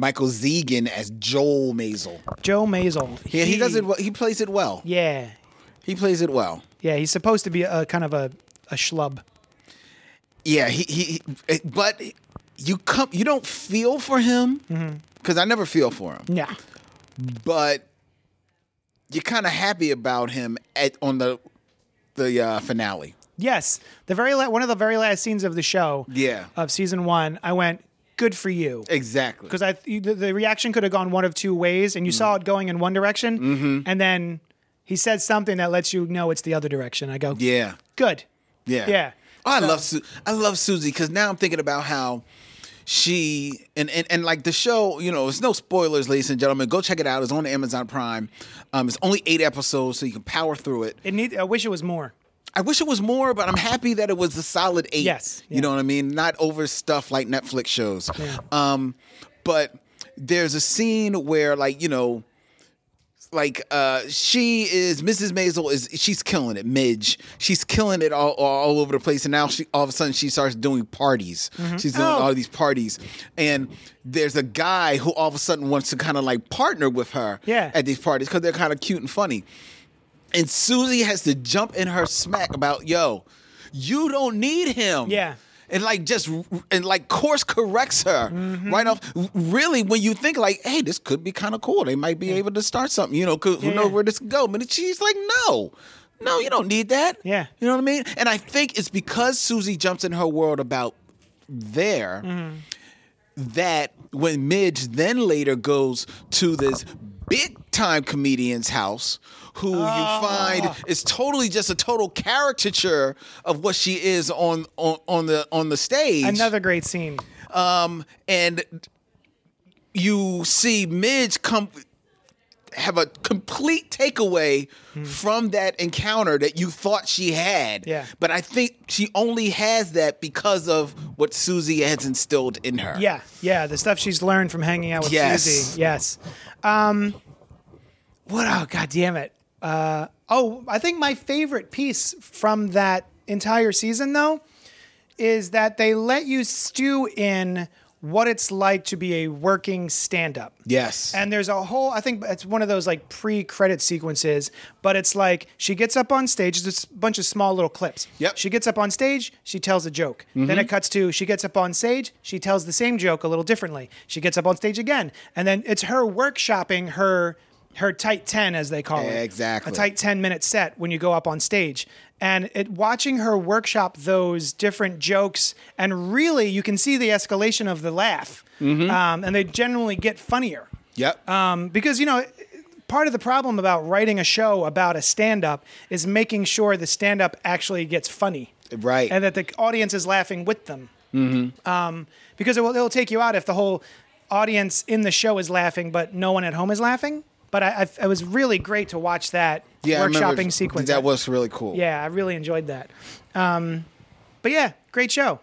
[SPEAKER 3] Michael Zegan as Joel Maisel.
[SPEAKER 2] Joe Maisel.
[SPEAKER 3] Yeah, he, does it. Well. He plays it well.
[SPEAKER 2] Yeah,
[SPEAKER 3] He plays it well.
[SPEAKER 2] yeah, he's supposed to be a kind of a a schlub.
[SPEAKER 3] Yeah, he, he, he but you come you don't feel for him because I never feel for him,
[SPEAKER 2] Yeah.
[SPEAKER 3] but you're kind of happy about him at on the the uh, finale.
[SPEAKER 2] Yes, the very la- one of the very last scenes of the show.
[SPEAKER 3] Yeah.
[SPEAKER 2] Of season one, I went, "Good for you."
[SPEAKER 3] Exactly.
[SPEAKER 2] because I the, the reaction could have gone one of two ways, and you saw it going in one direction,
[SPEAKER 3] Mm-hmm.
[SPEAKER 2] and then he said something that lets you know it's the other direction. I go,
[SPEAKER 3] yeah,
[SPEAKER 2] good,
[SPEAKER 3] yeah,
[SPEAKER 2] Yeah.
[SPEAKER 3] Oh, I love Su- I love Susie because now I'm thinking about how she and, and and like the show. You know, it's no spoilers, ladies and gentlemen. Go check it out. It's on Amazon Prime. Um, it's only eight episodes, so you can power through it.
[SPEAKER 2] it need. I wish it was more.
[SPEAKER 3] I wish it was more, but I'm happy that it was a solid eight.
[SPEAKER 2] Yes, yeah.
[SPEAKER 3] You know what I mean? Not over stuff like Netflix shows. Um, but there's a scene where, like, you know, like uh she is Mrs. Maisel is she's killing it. Midge, she's killing it all, all over the place, and now she all of a sudden she starts doing parties. She's doing
[SPEAKER 2] Oh.
[SPEAKER 3] all these parties, and there's a guy who all of a sudden wants to kind of like partner with her
[SPEAKER 2] Yeah.
[SPEAKER 3] at these parties because they're kind of cute and funny. And Susie has to jump in her smack about yo, you don't need him.
[SPEAKER 2] Yeah.
[SPEAKER 3] And like just and like course corrects her
[SPEAKER 2] Mm-hmm.
[SPEAKER 3] right off. Really, when you think like, hey, this could be kind of cool. They might be able to start something. You know, who
[SPEAKER 2] Yeah,
[SPEAKER 3] knows
[SPEAKER 2] yeah.
[SPEAKER 3] where this can go? But she's like, no, no, you don't need that.
[SPEAKER 2] Yeah.
[SPEAKER 3] you know what I mean. And I think it's because Susie jumps in her world about there
[SPEAKER 2] Mm-hmm.
[SPEAKER 3] that when Midge then later goes to this big time comedian's house who you find is totally just a total caricature of what she is on on, on the on the stage
[SPEAKER 2] Another great scene.
[SPEAKER 3] um and you see Midge come have a complete takeaway from that encounter that you thought she had.
[SPEAKER 2] Yeah.
[SPEAKER 3] But I think she only has that because of what Susie has instilled in her.
[SPEAKER 2] Yeah, yeah, the stuff she's learned from hanging out with
[SPEAKER 3] Yes.
[SPEAKER 2] Susie. Yes. Um, what? Oh, god damn it. Uh, oh, I think my favorite piece from that entire season, though, is that they let you stew in what it's like to be a working stand-up.
[SPEAKER 3] Yes.
[SPEAKER 2] And there's a whole, I think it's one of those like pre credit sequences, but it's like she gets up on stage, it's a bunch of small little clips.
[SPEAKER 3] Yep.
[SPEAKER 2] She gets up on stage, she tells a joke. Then it cuts to she gets up on stage, she tells the same joke a little differently. She gets up on stage again. And then it's her workshopping her her tight 10 as they call it.
[SPEAKER 3] Exactly.
[SPEAKER 2] A tight 10 minute set when you go up on stage. And it watching her workshop those different jokes and really you can see the escalation of the laugh. Um, and they generally get funnier
[SPEAKER 3] yep.
[SPEAKER 2] um, because you know part of the problem about writing a show about a stand-up is making sure the stand-up actually gets funny
[SPEAKER 3] right.
[SPEAKER 2] and that the audience is laughing with them mm-hmm. um, because it will, it will take you out if the whole audience in the show is laughing but no one at home is laughing but I, I, it was really great to watch that
[SPEAKER 3] yeah,
[SPEAKER 2] workshopping sequence
[SPEAKER 3] That was really cool.
[SPEAKER 2] yeah i really enjoyed that um, but yeah great show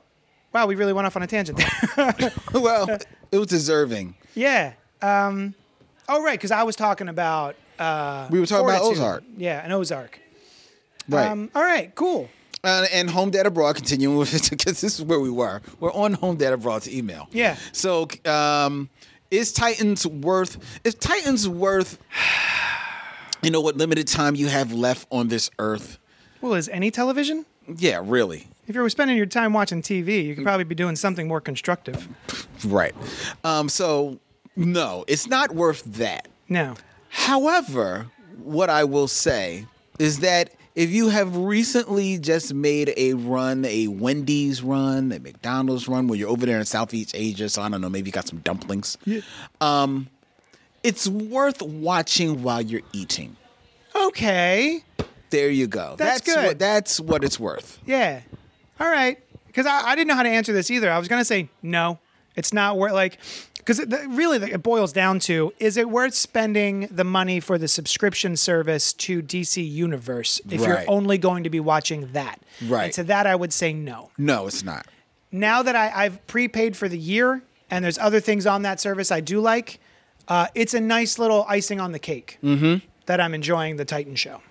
[SPEAKER 2] wow we really went off on a tangent there
[SPEAKER 3] well, it was deserving.
[SPEAKER 2] Yeah. Um, oh, right, because I was talking about. Uh,
[SPEAKER 3] We were talking about Ozark.
[SPEAKER 2] Yeah, an Ozark.
[SPEAKER 3] Right.
[SPEAKER 2] Um, all right, cool.
[SPEAKER 3] Uh, and Home Dad Abroad, continuing with it, because this is where we were. We're on Home Dad Abroad's email.
[SPEAKER 2] Yeah.
[SPEAKER 3] So, um, is Titans worth? Is Titans worth? You know what limited time you have left on this earth?
[SPEAKER 2] Well, is any television?
[SPEAKER 3] Yeah, really.
[SPEAKER 2] If you're spending your time watching TV, you could probably be doing something more constructive.
[SPEAKER 3] Right. Um, so, no, it's not worth that.
[SPEAKER 2] No.
[SPEAKER 3] However, what I will say is that if you have recently just made a run, a Wendy's run, a McDonald's run, where you're over there in Southeast Asia, so I don't know, maybe you got some dumplings. Um, it's worth watching while you're eating.
[SPEAKER 2] Okay.
[SPEAKER 3] There you go.
[SPEAKER 2] That's good.
[SPEAKER 3] What, that's what it's worth.
[SPEAKER 2] Yeah. All right. Because I, I didn't know how to answer this either. I was going to say no. It's not worth like because it, really it boils down to is it worth spending the money for the subscription service to DC Universe if
[SPEAKER 3] Right.
[SPEAKER 2] you're only going to be watching that?
[SPEAKER 3] Right.
[SPEAKER 2] And to that I would say no.
[SPEAKER 3] No, it's not.
[SPEAKER 2] Now that I, I've prepaid for the year and there's other things on that service I do like, uh, it's a nice little icing on the cake that I'm enjoying the Titan show.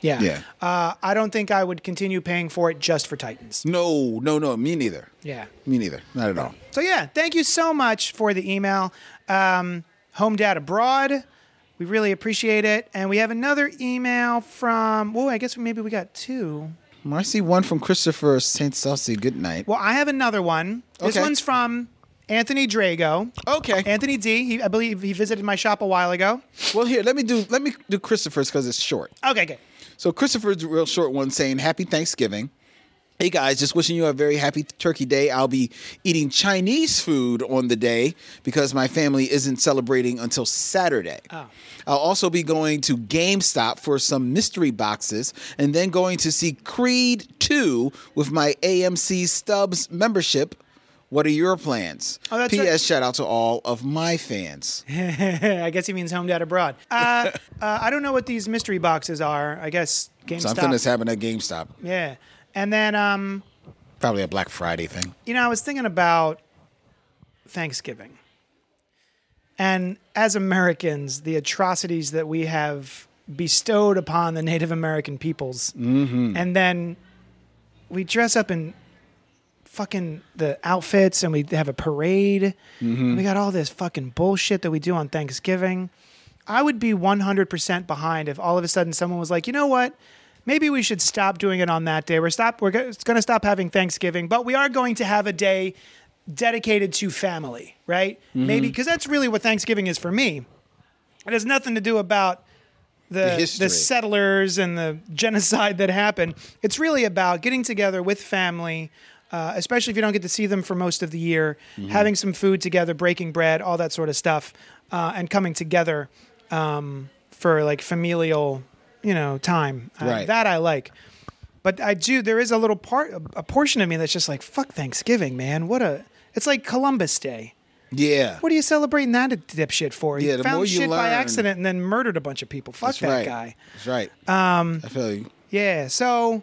[SPEAKER 2] Yeah.
[SPEAKER 3] Yeah.
[SPEAKER 2] Uh, I don't think I would continue paying for it just for Titans.
[SPEAKER 3] No, no, no. Me neither.
[SPEAKER 2] Yeah.
[SPEAKER 3] Me neither. Not at all.
[SPEAKER 2] So yeah, thank you so much for the email, um, Home Dad Abroad. We really appreciate it, and we have another email from. Well, I guess maybe we got two.
[SPEAKER 3] I see one from Christopher St. Saucy. Good night.
[SPEAKER 2] Well, I have another one. This
[SPEAKER 3] Okay.
[SPEAKER 2] one's from Anthony Drago.
[SPEAKER 3] Okay.
[SPEAKER 2] Anthony D. He, I believe he visited my shop a while ago.
[SPEAKER 3] Well, here, let me do let me do Christopher's because it's short.
[SPEAKER 2] Okay, good.
[SPEAKER 3] So Christopher's real short one saying Happy Thanksgiving. Hey guys, just wishing you a very happy Turkey Day. I'll be eating Chinese food on the day because my family isn't celebrating until Saturday.
[SPEAKER 2] Oh.
[SPEAKER 3] I'll also be going to GameStop for some mystery boxes and then going to see Creed 2 with my AMC Stubs membership. What are your plans?
[SPEAKER 2] Oh, that's
[SPEAKER 3] P.S.
[SPEAKER 2] right.
[SPEAKER 3] Shout out to all of my fans.
[SPEAKER 2] I guess he means Home Dad Abroad. Uh, uh, I don't know what these mystery boxes are. I guess GameStop.
[SPEAKER 3] Something that's happening at GameStop.
[SPEAKER 2] yeah, and then um,
[SPEAKER 3] Probably a Black Friday thing.
[SPEAKER 2] you know, I was thinking about Thanksgiving. And as Americans, the atrocities that we have bestowed upon the Native American peoples, and then we dress up in fucking the outfits and we have a parade. Mm-hmm. We got all this fucking bullshit that we do on Thanksgiving. I would be 100% behind if all of a sudden someone was like, you know what? Maybe we should stop doing it on that day. We're stop. We're going to stop having Thanksgiving, but we are going to have a day dedicated to family, right? Mm-hmm. Maybe because that's really what Thanksgiving is for me. It has nothing to do about the, the,
[SPEAKER 3] history.
[SPEAKER 2] settlers and the genocide that happened. It's really about getting together with family, uh, especially if you don't get to see them for most of the year,
[SPEAKER 3] Mm-hmm.
[SPEAKER 2] having some food together, breaking bread, all that sort of stuff, uh, and coming together um, for like familial, you know, time. Uh,
[SPEAKER 3] Right.
[SPEAKER 2] that I like. But I do. There is a little part, a portion of me that's just like, fuck Thanksgiving, man. What a. It's like Columbus Day.
[SPEAKER 3] Yeah.
[SPEAKER 2] What are you celebrating that dipshit for?
[SPEAKER 3] Yeah,
[SPEAKER 2] he found shit by accident and then murdered a bunch of people. Fuck that
[SPEAKER 3] right.
[SPEAKER 2] guy.
[SPEAKER 3] That's right. Um, I feel you.
[SPEAKER 2] Yeah. So,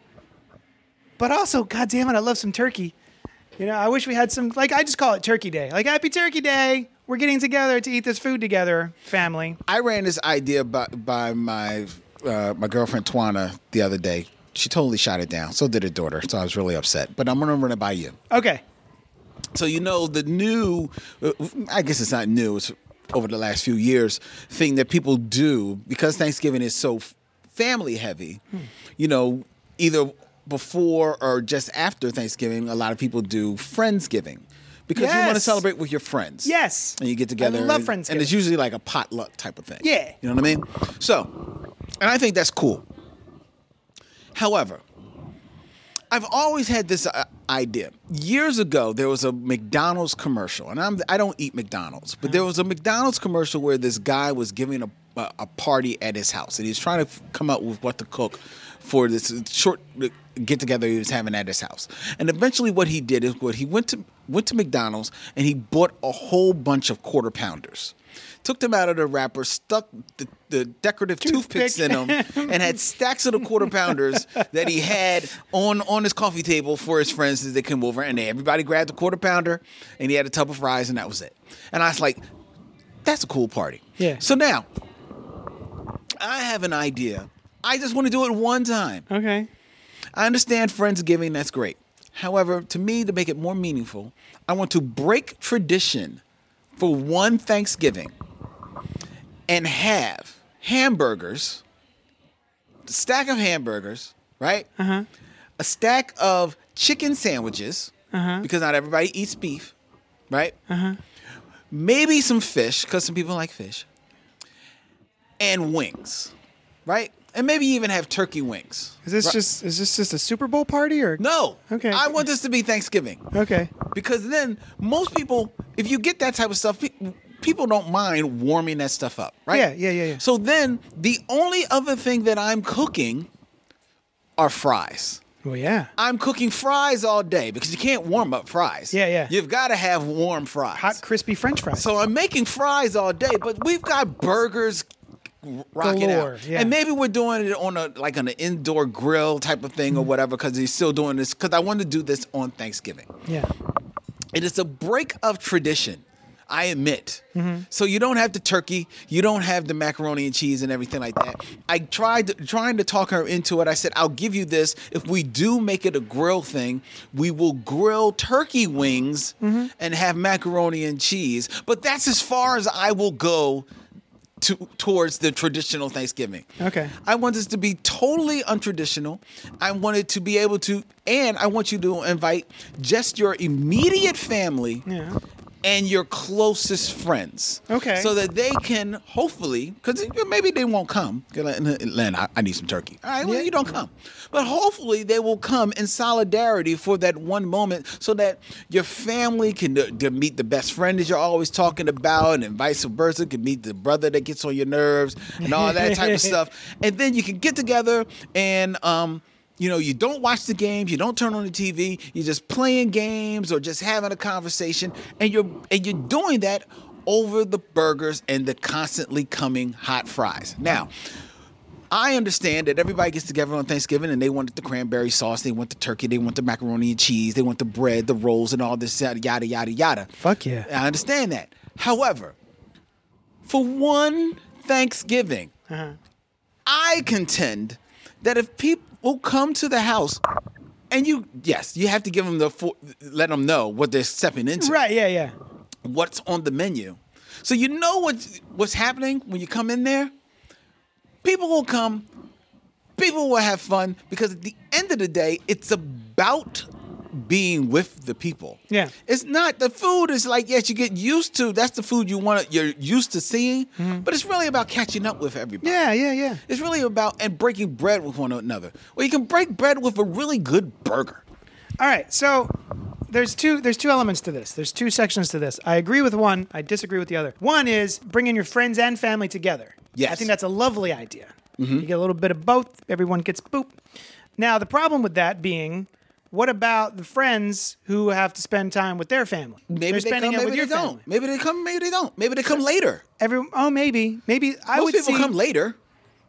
[SPEAKER 2] but also, god damn it, I love some turkey. You know, I wish we had some. Like, I just call it Turkey Day. Like, Happy Turkey Day. We're getting together to eat this food together, family.
[SPEAKER 3] I ran this idea by by my uh, my girlfriend Twana the other day. She totally shot it down. So did her daughter. So I was really upset. But I'm gonna run it by you.
[SPEAKER 2] Okay.
[SPEAKER 3] So you know the new, I guess it's not new. It's over the last few years thing that people do because Thanksgiving is so family heavy. You know, either before or just after Thanksgiving, a lot of people do friendsgiving because you want to celebrate with your friends.
[SPEAKER 2] Yes.
[SPEAKER 3] and you get together.
[SPEAKER 2] I love
[SPEAKER 3] and,
[SPEAKER 2] Friendsgiving.
[SPEAKER 3] and it's usually like a potluck type of thing.
[SPEAKER 2] Yeah.
[SPEAKER 3] you know what I mean. So, and I think that's cool. However, I've always had this uh, idea. Years ago, there was a McDonald's commercial, and I'm I don't eat McDonald's, but there was a McDonald's commercial where this guy was giving a a, a party at his house, and he's trying to f- come up with what to cook for this short get together he was having at his house. And eventually, what he did is what he went to went to McDonald's and he bought a whole bunch of quarter pounders. Took them out of the wrapper, stuck the, the decorative toothpicks in them, and had stacks of the quarter pounders that he had on on his coffee table for his friends as they came over. And they, everybody grabbed a quarter pounder, and he had a tub of fries, and that was it. And I was like, "That's a cool party."
[SPEAKER 2] Yeah.
[SPEAKER 3] So now, I have an idea. I just want to do it one time.
[SPEAKER 2] Okay.
[SPEAKER 3] I understand Friendsgiving, that's great. However, to me, to make it more meaningful, I want to break tradition for one Thanksgiving and have hamburgers, a stack of hamburgers, right? Uh-huh. A stack of chicken sandwiches, uh-huh. because not everybody eats beef, right? Uh-huh. Maybe some fish, because some people like fish, and wings, right? And maybe even have turkey wings.
[SPEAKER 2] Is this
[SPEAKER 3] Right.
[SPEAKER 2] just is this just a Super Bowl party or
[SPEAKER 3] No.
[SPEAKER 2] Okay.
[SPEAKER 3] I want this to be Thanksgiving
[SPEAKER 2] Okay.
[SPEAKER 3] because then most people, if you get that type of stuff, people don't mind warming that stuff up, right?
[SPEAKER 2] Yeah, yeah, yeah, yeah.
[SPEAKER 3] So then the only other thing that I'm cooking are fries.
[SPEAKER 2] Well, yeah.
[SPEAKER 3] I'm cooking fries all day because you can't warm up fries.
[SPEAKER 2] Yeah, yeah.
[SPEAKER 3] You've got to have warm fries.
[SPEAKER 2] Hot crispy French fries.
[SPEAKER 3] So I'm making fries all day, but we've got burgers rocking
[SPEAKER 2] Galore,
[SPEAKER 3] out,
[SPEAKER 2] yeah.
[SPEAKER 3] and maybe we're doing it on a like on an indoor grill type of thing or
[SPEAKER 2] Mm-hmm.
[SPEAKER 3] whatever because he's still doing this because I want to do this on Thanksgiving.
[SPEAKER 2] yeah.
[SPEAKER 3] It is a break of tradition. I admit.
[SPEAKER 2] Mm-hmm.
[SPEAKER 3] So you don't have the turkey, you don't have the macaroni and cheese and everything like that. I tried to, trying to talk her into it. I said, "I'll give you this if we do make it a grill thing. We will grill turkey wings
[SPEAKER 2] Mm-hmm.
[SPEAKER 3] and have macaroni and cheese. But that's as far as I will go to towards the traditional Thanksgiving.
[SPEAKER 2] Okay.
[SPEAKER 3] I want this to be totally untraditional. I want it to be able to, and I want you to invite just your immediate family
[SPEAKER 2] Yeah.
[SPEAKER 3] And your closest friends.
[SPEAKER 2] Okay.
[SPEAKER 3] So that they can hopefully, because maybe they won't come. Len, I, I need some turkey. All right, well,
[SPEAKER 2] Yeah.
[SPEAKER 3] you don't come. But hopefully they will come in solidarity for that one moment so that your family can, uh, meet the best friend that you're always talking about and vice versa, can meet the brother that gets on your nerves and all that type of stuff. And then you can get together and, um, you know, you don't watch the games, you don't turn on the TV, you're just playing games or just having a conversation, and you're and you're doing that over the burgers and the constantly coming hot fries. Now, I understand that everybody gets together on Thanksgiving and they want the cranberry sauce, they want the turkey, they want the macaroni and cheese, they want the bread, the rolls, and all this yada yada yada yada.
[SPEAKER 2] Fuck yeah.
[SPEAKER 3] I understand that. However, for one Thanksgiving. Uh-huh. I contend that if people come to the house, and you, yes, you have to give them the, full, let them know what they're stepping into,
[SPEAKER 2] Right? Yeah, yeah.
[SPEAKER 3] what's on the menu, so you know what's what's happening when you come in there. People will come, people will have fun because at the end of the day, it's about being with the people.
[SPEAKER 2] Yeah.
[SPEAKER 3] It's not the food is like yes, you get used to. That's the food you want. You're used to seeing, mm-hmm. but it's really about catching up with everybody.
[SPEAKER 2] Yeah, yeah, yeah.
[SPEAKER 3] It's really about and breaking bread with one another. Well, you can break bread with a really good burger.
[SPEAKER 2] All right, so there's two there's two elements to this. There's two sections to this. I agree with one. I disagree with the other. One is bringing your friends and family together.
[SPEAKER 3] Yes.
[SPEAKER 2] I think that's a lovely idea. Mm-hmm. You get a little bit of both. Everyone gets boop. Now the problem with that being, what about the friends who have to spend time with their family?
[SPEAKER 3] Maybe
[SPEAKER 2] They're
[SPEAKER 3] they
[SPEAKER 2] spending
[SPEAKER 3] come,
[SPEAKER 2] it
[SPEAKER 3] maybe
[SPEAKER 2] with
[SPEAKER 3] they
[SPEAKER 2] your
[SPEAKER 3] don't.
[SPEAKER 2] family.
[SPEAKER 3] Maybe they come, maybe they don't. Maybe they come later.
[SPEAKER 2] Every oh maybe maybe I
[SPEAKER 3] Most
[SPEAKER 2] would
[SPEAKER 3] people
[SPEAKER 2] see.
[SPEAKER 3] come later.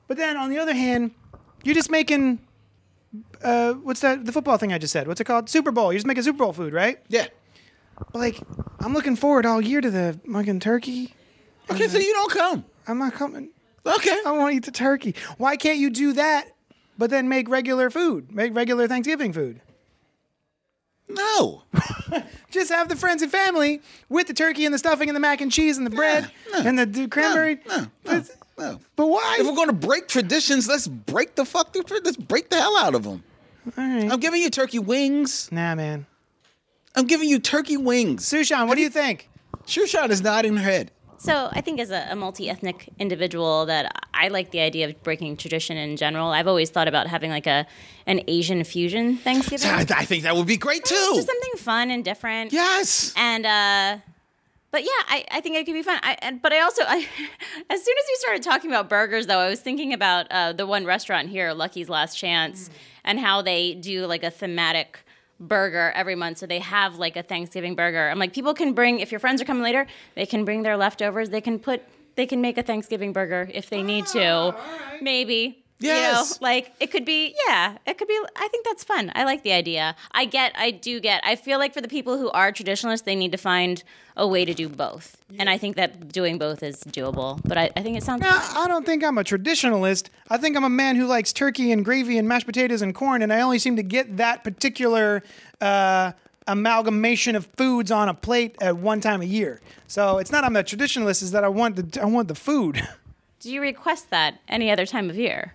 [SPEAKER 2] But then on the other hand, you're just making. Uh, what's that? The football thing I just said. What's it called? Super Bowl. You're just making Super Bowl food, right?
[SPEAKER 3] Yeah.
[SPEAKER 2] But like, I'm looking forward all year to the fucking turkey.
[SPEAKER 3] Okay, so you don't come.
[SPEAKER 2] I'm not coming.
[SPEAKER 3] Okay.
[SPEAKER 2] I want to eat the turkey. Why can't you do that, but then make regular food, make regular Thanksgiving food?
[SPEAKER 3] No.
[SPEAKER 2] Just have the friends and family with the turkey and the stuffing and the mac and cheese and the bread
[SPEAKER 3] no,
[SPEAKER 2] and the, cranberry.
[SPEAKER 3] No. No.
[SPEAKER 2] But-
[SPEAKER 3] no.
[SPEAKER 2] But why?
[SPEAKER 3] If we're going to break traditions, let's break the fuck. Let's break the hell out of them.
[SPEAKER 2] All right.
[SPEAKER 3] I'm giving you turkey wings.
[SPEAKER 2] Nah, man.
[SPEAKER 3] I'm giving you turkey wings.
[SPEAKER 2] Sushan, what do you think?
[SPEAKER 3] Shushan is nodding her head.
[SPEAKER 4] So I think as a, a multi-ethnic individual that I like the idea of breaking tradition in general. I've always thought about having like a an Asian fusion Thanksgiving.
[SPEAKER 3] I, I think that would be great too.
[SPEAKER 4] Just something fun and different.
[SPEAKER 3] Yes.
[SPEAKER 4] And uh but yeah, I, I think it could be fun. I, and, but I also, I, as soon as you started talking about burgers, though, I was thinking about uh, the one restaurant here, Lucky's Last Chance, and how they do like a thematic burger every month. So they have like a Thanksgiving burger. I'm like, people can bring if your friends are coming later, they can bring their leftovers. They can put, they can make a Thanksgiving burger if they need to, ah, maybe. You know,
[SPEAKER 3] Yes.
[SPEAKER 4] like it could be, yeah, it could be. I think that's fun. I like the idea. I get, I do get. I feel like for the people who are traditionalists, they need to find a way to do both. And I think that doing both is doable. But I, I think it sounds.
[SPEAKER 2] I don't think I'm a traditionalist. I think I'm a man who likes turkey and gravy and mashed potatoes and corn, and I only seem to get that particular uh, amalgamation of foods on a plate at one time a year. So it's not I'm a traditionalist; is that I want the I want the food.
[SPEAKER 4] Do you request that any other time of year?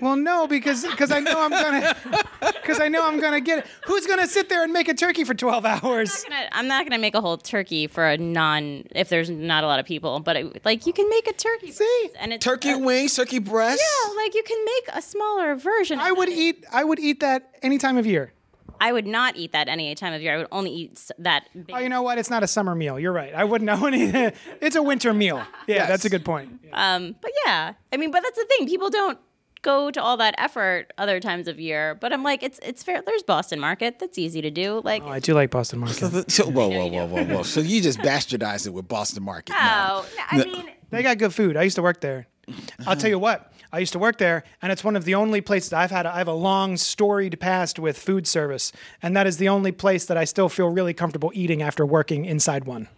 [SPEAKER 2] Well, no, because because I know I'm gonna because I know I'm gonna get it. Who's gonna sit there and make a turkey for 12 hours?
[SPEAKER 4] I'm not gonna- I'm not gonna make a whole turkey for a non if there's not a lot of people, but it, like you can make a turkey.
[SPEAKER 2] See?
[SPEAKER 4] and it's
[SPEAKER 3] Turkey
[SPEAKER 4] uh,
[SPEAKER 3] wings, turkey breast.
[SPEAKER 4] Yeah, like you can make a smaller version.
[SPEAKER 2] I
[SPEAKER 4] of
[SPEAKER 2] would
[SPEAKER 4] it.
[SPEAKER 2] eat I would eat that any time of year.
[SPEAKER 4] I would not eat that any time of year. I would only eat that. Big.
[SPEAKER 2] Oh, you know what? It's not a summer meal. You're right. I wouldn't. I wouldn't it's a winter meal. Yeah,
[SPEAKER 3] Yes.
[SPEAKER 2] that's a good point.
[SPEAKER 4] Um, but yeah, I mean, but that's the thing. People don't go to all that effort other times of year. But I'm like, it's it's fair. There's Boston Market. That's easy to do. Oh, like,
[SPEAKER 2] Oh, I do like Boston Market.
[SPEAKER 3] So- Whoa, whoa, whoa, whoa, whoa! So you just bastardized it with Boston Market. No.
[SPEAKER 4] oh, I mean,
[SPEAKER 2] They got good food. I used to work there. I'll tell you what. I used to work there, and it's one of the only places I've had. I have a long storied past with food service, and that is the only place that I still feel really comfortable eating after working inside one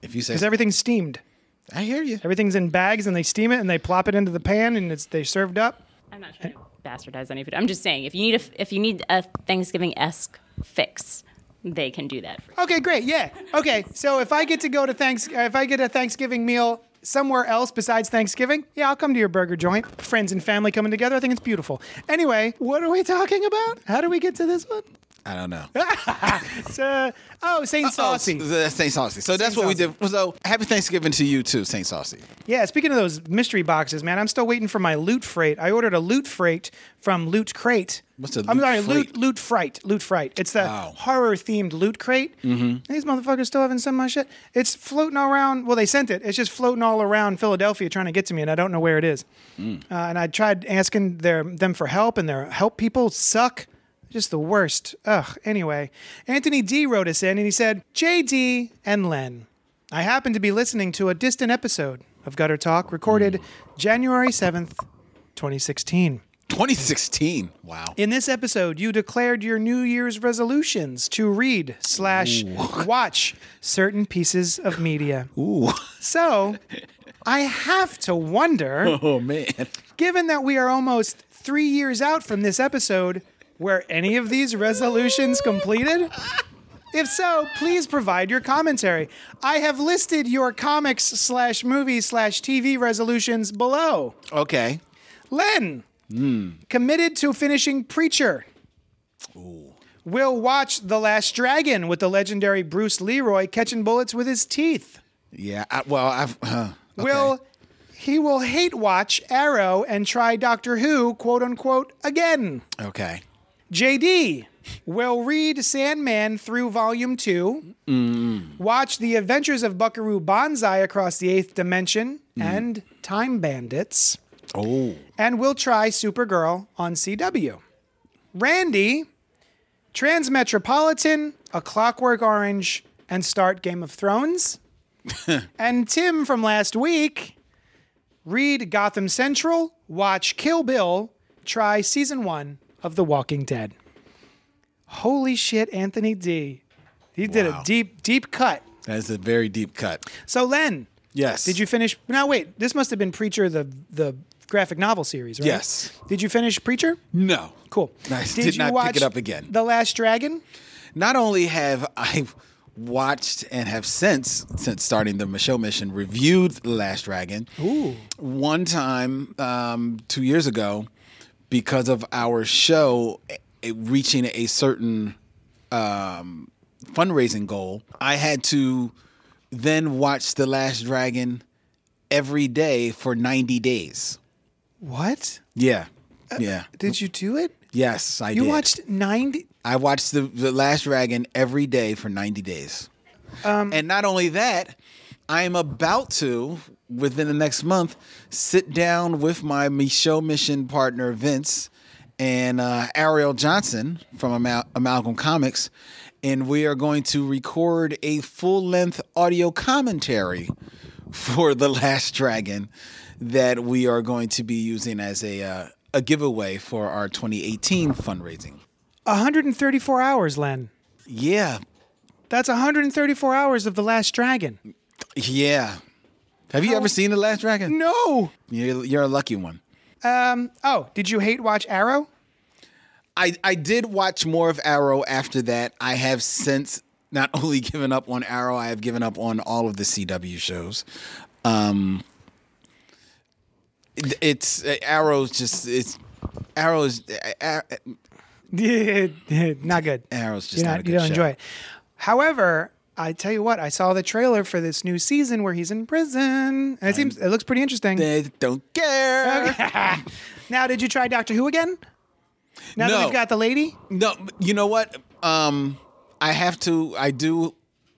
[SPEAKER 3] If you say,
[SPEAKER 2] because everything's steamed.
[SPEAKER 3] I hear you.
[SPEAKER 2] Everything's in bags, and they steam it, and they plop it into the pan, and it's they served up.
[SPEAKER 4] I'm not trying to bastardize any food. I'm just saying, if you need a if you need a Thanksgiving esque fix, they can do that. For you.
[SPEAKER 2] Okay, great. Yeah. Okay. So if I get to go to thanks, uh, if I get a Thanksgiving meal somewhere else besides Thanksgiving, yeah, I'll come to your burger joint. Friends and family coming together. I think it's beautiful. Anyway, what are we talking about? How do we get to this one?
[SPEAKER 3] I don't know.
[SPEAKER 2] Uh, oh, Saint Saucy.
[SPEAKER 3] Oh, Saint Saucy. So that's what we did. So happy Thanksgiving to you too, Saint Saucy.
[SPEAKER 2] Yeah, speaking of those mystery boxes, man, I'm still waiting for my loot fright. I ordered a loot fright from Loot Crate.
[SPEAKER 3] What's a loot I'm
[SPEAKER 2] sorry,
[SPEAKER 3] Freight?
[SPEAKER 2] loot loot fright, loot fright. It's the
[SPEAKER 3] Wow.
[SPEAKER 2] horror themed loot crate. Mm-hmm. These motherfuckers still haven't sent my shit. It's floating all around. Well, they sent it. It's just floating all around Philadelphia trying to get to me, and I don't know where it is.
[SPEAKER 3] Mm.
[SPEAKER 2] Uh, and I tried asking their them for help, and their help people suck. Just the worst. Ugh. Anyway, Anthony D wrote us in, and he said, "JD and Len, I happen to be listening to a distant episode of Gutter Talk recorded January seventh, 2016."
[SPEAKER 3] 2016. Wow.
[SPEAKER 2] In this episode, you declared your New Year's resolutions to read slash watch certain pieces of media.
[SPEAKER 3] Ooh.
[SPEAKER 2] So, I have to wonder,
[SPEAKER 3] Oh man.
[SPEAKER 2] given that we are almost three years out from this episode, were any of these resolutions completed? If so, please provide your commentary. I have listed your comics slash movie slash TV resolutions below.
[SPEAKER 3] Okay.
[SPEAKER 2] Len, committed to finishing Preacher. Ooh. Will watch The Last Dragon with the legendary Bruce Leroy catching bullets with his teeth.
[SPEAKER 3] Yeah. I, well, I've. Uh, okay.
[SPEAKER 2] Will he will hate watch Arrow and try Doctor Who quote unquote again.
[SPEAKER 3] Okay.
[SPEAKER 2] JD will read Sandman through Volume 2, mm-hmm. watch The Adventures of Buckaroo Banzai across the Eighth Dimension mm. and Time Bandits,
[SPEAKER 3] Oh.
[SPEAKER 2] and will try Supergirl on CW. Randy, Transmetropolitan, A Clockwork Orange, and start Game of Thrones. and Tim from last week, read Gotham Central, watch Kill Bill, try season one of The Walking Dead. Holy shit, Anthony D. He did a
[SPEAKER 3] Wow.
[SPEAKER 2] deep, deep cut.
[SPEAKER 3] That is a very deep cut.
[SPEAKER 2] So, Len,
[SPEAKER 3] Yes.
[SPEAKER 2] did you finish? Now, wait, this must have been Preacher, the, the graphic novel series, right?
[SPEAKER 3] Yes.
[SPEAKER 2] Did you finish Preacher?
[SPEAKER 3] No.
[SPEAKER 2] Cool.
[SPEAKER 3] Nice. Did not pick it up again.
[SPEAKER 2] The Last Dragon?
[SPEAKER 3] Not only have I watched and have since, since starting the Michelle mission, reviewed The Last Dragon.
[SPEAKER 2] Ooh.
[SPEAKER 3] One time, um, two years ago, because of our show eh, reaching a certain um, fundraising goal, I had to then watch The Last Dragon every day for 90 days.
[SPEAKER 2] What?
[SPEAKER 3] Yeah. Yeah.
[SPEAKER 2] Did you do it?
[SPEAKER 3] Yes, I
[SPEAKER 2] You
[SPEAKER 3] did.
[SPEAKER 2] watched 90?
[SPEAKER 3] I watched the, the Last Dragon every day for 90 days.
[SPEAKER 2] Um,
[SPEAKER 3] and not only that, I am about to, within the next month, sit down with my Michaud Mission partner, Vince, and uh, Ariell Johnson from Amal- Amalgam Comics. And we are going to record a full length audio commentary for The Last Dragon that we are going to be using as a, uh, a giveaway for our 2018 fundraising.
[SPEAKER 2] 134 hours, Len.
[SPEAKER 3] Yeah,
[SPEAKER 2] That's 134 hours of The Last Dragon.
[SPEAKER 3] Yeah. Have you ever seen The Last Dragon?
[SPEAKER 2] No.
[SPEAKER 3] You're, you're a lucky one.
[SPEAKER 2] Oh, did you hate watch Arrow?
[SPEAKER 3] I, I did watch more of Arrow after that. I have since not only given up on Arrow, I have given up on all of the CW shows. Um, it- it's uh, Arrow's just it's Arrow's uh,
[SPEAKER 2] Not good.
[SPEAKER 3] Arrow's just
[SPEAKER 2] You're
[SPEAKER 3] not,
[SPEAKER 2] not,
[SPEAKER 3] a good
[SPEAKER 2] you don't
[SPEAKER 3] show.
[SPEAKER 2] enjoy it. However, I tell you what, I saw the trailer for this new season where he's in prison, and it seems it looks pretty interesting.
[SPEAKER 3] They don't care.
[SPEAKER 2] now, did you try Doctor Who again? Now that we've got the lady,
[SPEAKER 3] No, you know what? Um, I have to. I do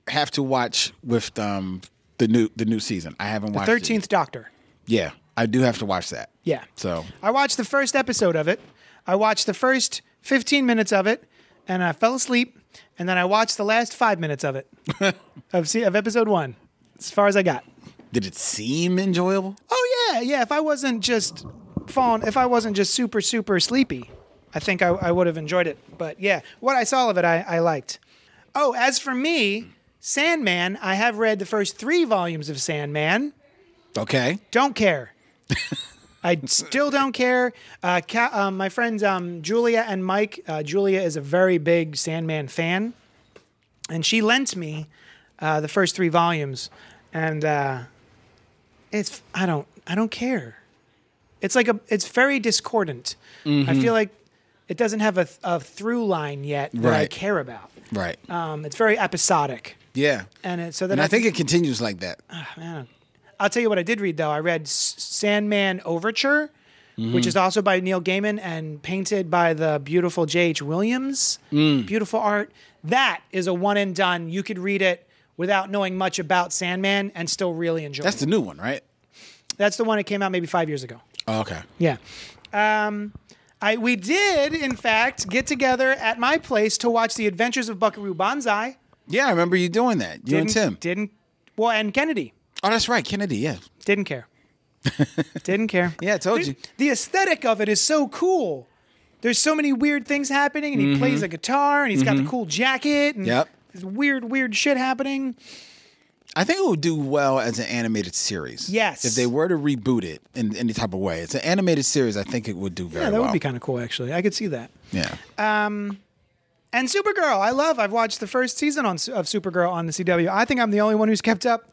[SPEAKER 3] have to watch with um the new the new season. I haven't watched it.
[SPEAKER 2] Thirteenth Doctor.
[SPEAKER 3] Yeah, I do have to watch that.
[SPEAKER 2] Yeah.
[SPEAKER 3] So
[SPEAKER 2] I watched the first episode of it. I watched the first 15 minutes of it, and I fell asleep. And then I watched the last five minutes of it of se- of episode one, as far as I got.
[SPEAKER 3] did it seem enjoyable?
[SPEAKER 2] Oh yeah, yeah. If I wasn't just falling, if I wasn't just super super sleepy, I think I, I would have enjoyed it. But yeah, what I saw of it, I, I liked. Oh, as for me, Sandman, I have read the first three volumes of Sandman.
[SPEAKER 3] Okay.
[SPEAKER 2] Don't care. I still don't care. Uh, Ca- um, my friends um, Julia and Mike. Uh, Julia is a very big Sandman fan, and she lent me uh, the first three volumes, and uh, it's I don't I don't care. It's like a it's very discordant. I feel like it doesn't have a, a through line yet that I
[SPEAKER 3] Right.
[SPEAKER 2] care about.
[SPEAKER 3] Right.
[SPEAKER 2] Um, it's very episodic,
[SPEAKER 3] yeah.
[SPEAKER 2] and it, so then
[SPEAKER 3] And I think it continues like that.
[SPEAKER 2] man. I'll tell you what I did read though. I read Sandman Overture, which is also by Neil Gaiman and painted by the beautiful J.H. Williams. Beautiful art. That is a one and done. You could read it without knowing much about Sandman and still really enjoy it.
[SPEAKER 3] That's
[SPEAKER 2] it.
[SPEAKER 3] the new one, right?
[SPEAKER 2] That's the one that came out maybe five years ago.
[SPEAKER 3] Oh, okay.
[SPEAKER 2] Yeah. Um, I we did in fact get together at my place to watch The Adventures of Buckaroo Banzai.
[SPEAKER 3] Yeah, I remember you doing that. You and
[SPEAKER 2] Didn't-
[SPEAKER 3] Tim.
[SPEAKER 2] didn't well, and Kennedy
[SPEAKER 3] Oh, that's right, Kennedy. Yeah.
[SPEAKER 2] didn't care. Didn't care.
[SPEAKER 3] Yeah, I told you.
[SPEAKER 2] The aesthetic of it is so cool. There's so many weird things happening, and he plays a guitar, and he's got the cool jacket, and
[SPEAKER 3] Mm-hmm. Yep.
[SPEAKER 2] there's weird, weird shit happening.
[SPEAKER 3] I think it would do well as an animated series.
[SPEAKER 2] Yes.
[SPEAKER 3] If they were to reboot it in any type of way, it's an animated series. I think it would do very
[SPEAKER 2] Yeah, that
[SPEAKER 3] well.
[SPEAKER 2] would be kind of cool, actually. I could see that.
[SPEAKER 3] yeah.
[SPEAKER 2] And Supergirl, I love. I've watched the first season on of Supergirl on the CW. I think I'm the only one who's kept up.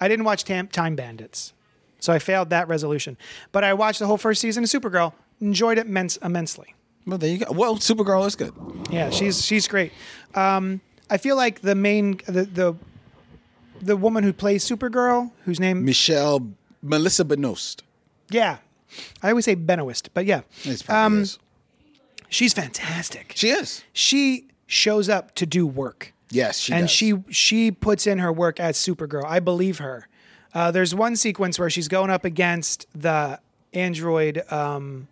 [SPEAKER 2] I didn't watch Tam- Time Bandits, so I failed that resolution. But I watched the whole first season of Supergirl. Enjoyed it immense- immensely.
[SPEAKER 3] Well, there you go. Well, Supergirl is good.
[SPEAKER 2] Yeah, she's she's great. Um, I feel like the main the the the woman who plays Supergirl, whose name
[SPEAKER 3] Michelle Melissa Benoist.
[SPEAKER 2] yeah, I always say Benoist, but yeah,
[SPEAKER 3] It's probably
[SPEAKER 2] Um,
[SPEAKER 3] is.
[SPEAKER 2] she's fantastic.
[SPEAKER 3] She is.
[SPEAKER 2] She shows up to do work.
[SPEAKER 3] Yes, she
[SPEAKER 2] and
[SPEAKER 3] does.
[SPEAKER 2] she she puts in her work as Supergirl. I believe her. Uh, there's one sequence where she's going up against the android, um,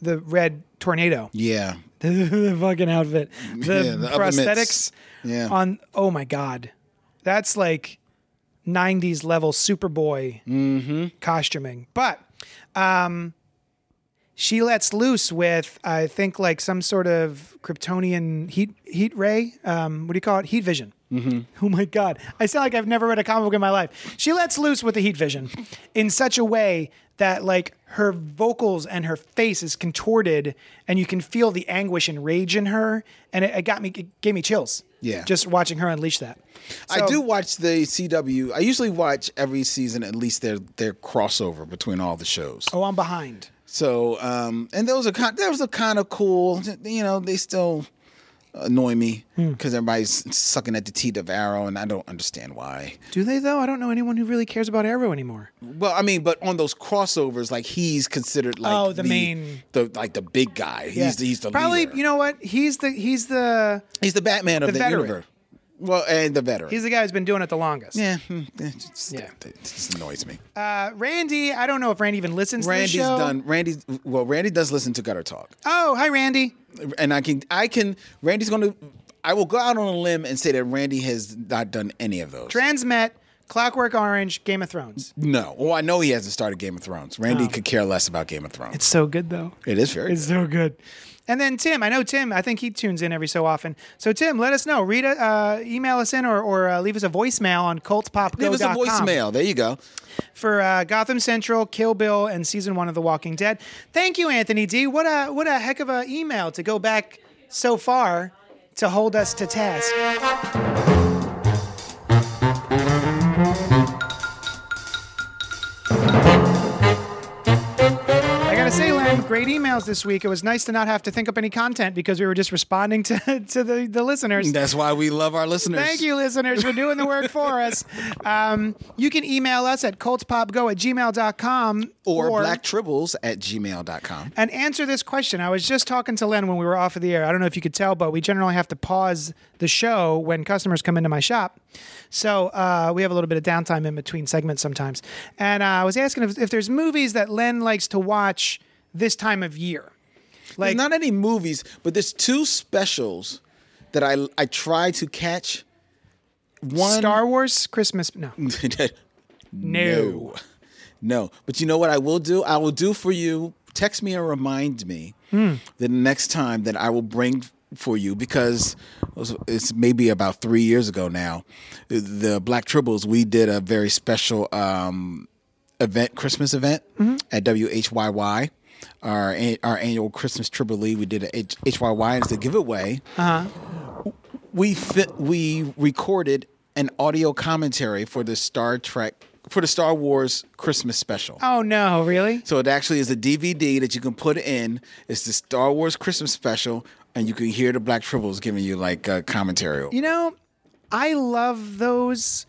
[SPEAKER 2] the red tornado.
[SPEAKER 3] Yeah.
[SPEAKER 2] the fucking outfit, the,
[SPEAKER 3] Yeah, the
[SPEAKER 2] prosthetics.
[SPEAKER 3] Yeah.
[SPEAKER 2] on. Oh my god, that's like '90s level Superboy
[SPEAKER 3] Mm-hmm.
[SPEAKER 2] costuming. But um, she lets loose with I think like some sort of Kryptonian heat heat ray. Um, what do you call it? Heat vision. Mm-hmm. Oh my god, I sound like I've never read a comic book in my life. She lets loose with the heat vision in such a way that like her vocals and her face is contorted, and you can feel the anguish and rage in her, and it, it got me, it gave me chills.
[SPEAKER 3] Yeah.
[SPEAKER 2] just watching her unleash that.
[SPEAKER 3] I do watch the CW. I usually watch every season at least their their crossover between all the shows.
[SPEAKER 2] Oh, I'm behind.
[SPEAKER 3] So, um, and those are kind. Those are kind of cool. You know, they still annoy me
[SPEAKER 2] Hmm.
[SPEAKER 3] because everybody's sucking at the teeth of Arrow, and I don't understand why.
[SPEAKER 2] Do they though? I don't know anyone who really cares about Arrow anymore.
[SPEAKER 3] Well, I mean, but on those crossovers, like he's considered like
[SPEAKER 2] Oh, the main-
[SPEAKER 3] the like the big guy. He's the, he's the
[SPEAKER 2] probably.
[SPEAKER 3] leader.
[SPEAKER 2] You know what? He's the he's the
[SPEAKER 3] he's the Batman of
[SPEAKER 2] the
[SPEAKER 3] the,
[SPEAKER 2] veteran.
[SPEAKER 3] universe. Well, and the veteran.
[SPEAKER 2] he's the guy who's been doing it the longest.
[SPEAKER 3] yeah, hmm, it just,
[SPEAKER 2] Yeah.
[SPEAKER 3] it just annoys me.
[SPEAKER 2] Uh, Randy, I don't know if Randy even listens
[SPEAKER 3] Randy's
[SPEAKER 2] to the show.
[SPEAKER 3] Randy's done. Randy, well, Randy does listen to Gutter Talk,
[SPEAKER 2] Oh, hi Randy.
[SPEAKER 3] and I can, I can. Randy's going to. I will go out on a limb and say that Randy has not done any of those.
[SPEAKER 2] Transmet, Clockwork Orange, Game of Thrones.
[SPEAKER 3] no. Well, I know he hasn't started Game of Thrones. Randy could care less about Game of Thrones.
[SPEAKER 2] It's so good though.
[SPEAKER 3] it is very.
[SPEAKER 2] It's so good. And then Tim, I know Tim. I think he tunes in every so often. So Tim, let us know. Read a, uh, email us in or, or uh, leave us a voicemail on cultpopgo.com.
[SPEAKER 3] Give us a voicemail. There you go.
[SPEAKER 2] for uh, Gotham Central, Kill Bill, and season one of The Walking Dead. Thank you, Anthony D. What a what a heck of a email to go back so far to hold us to task. Great emails this week. It was nice to not have to think up any content because we were just responding to, to the, the listeners.
[SPEAKER 3] That's why we love our listeners.
[SPEAKER 2] Thank you, listeners, for doing the work for us. Um, you can email us at cultpopgo at gmail.com
[SPEAKER 3] Or, blacktribbles at gmail.com.
[SPEAKER 2] and answer this question. I was just talking to Len when we were off of the air. I don't know if you could tell, but we generally have to pause the show when customers come into my shop. So uh, we have a little bit of downtime in between segments sometimes. And uh, I was asking if, if there's movies that Len likes to watch this time of year.
[SPEAKER 3] There's not any movies, but there's two specials that I I try to catch. One
[SPEAKER 2] Star Wars Christmas. No.
[SPEAKER 3] no. No. But you know what I will do? I will do for you. Text me and remind me
[SPEAKER 2] Hmm.
[SPEAKER 3] the next time that I will bring for you because it's maybe about three years ago now. The Black Tribbles, we did a very special um, event, Christmas event
[SPEAKER 2] Mm-hmm.
[SPEAKER 3] at WHYY. Our, our annual Christmas Tribble we did a H- HYY it's a giveaway we fit, we recorded an audio commentary for the Star Trek for the Star Wars Christmas special.
[SPEAKER 2] Oh, no, really?
[SPEAKER 3] So it actually is a DVD that you can put in. It's the Star Wars Christmas special, and you can hear the Black Tribbles giving you like a commentary.
[SPEAKER 2] You know, I love those.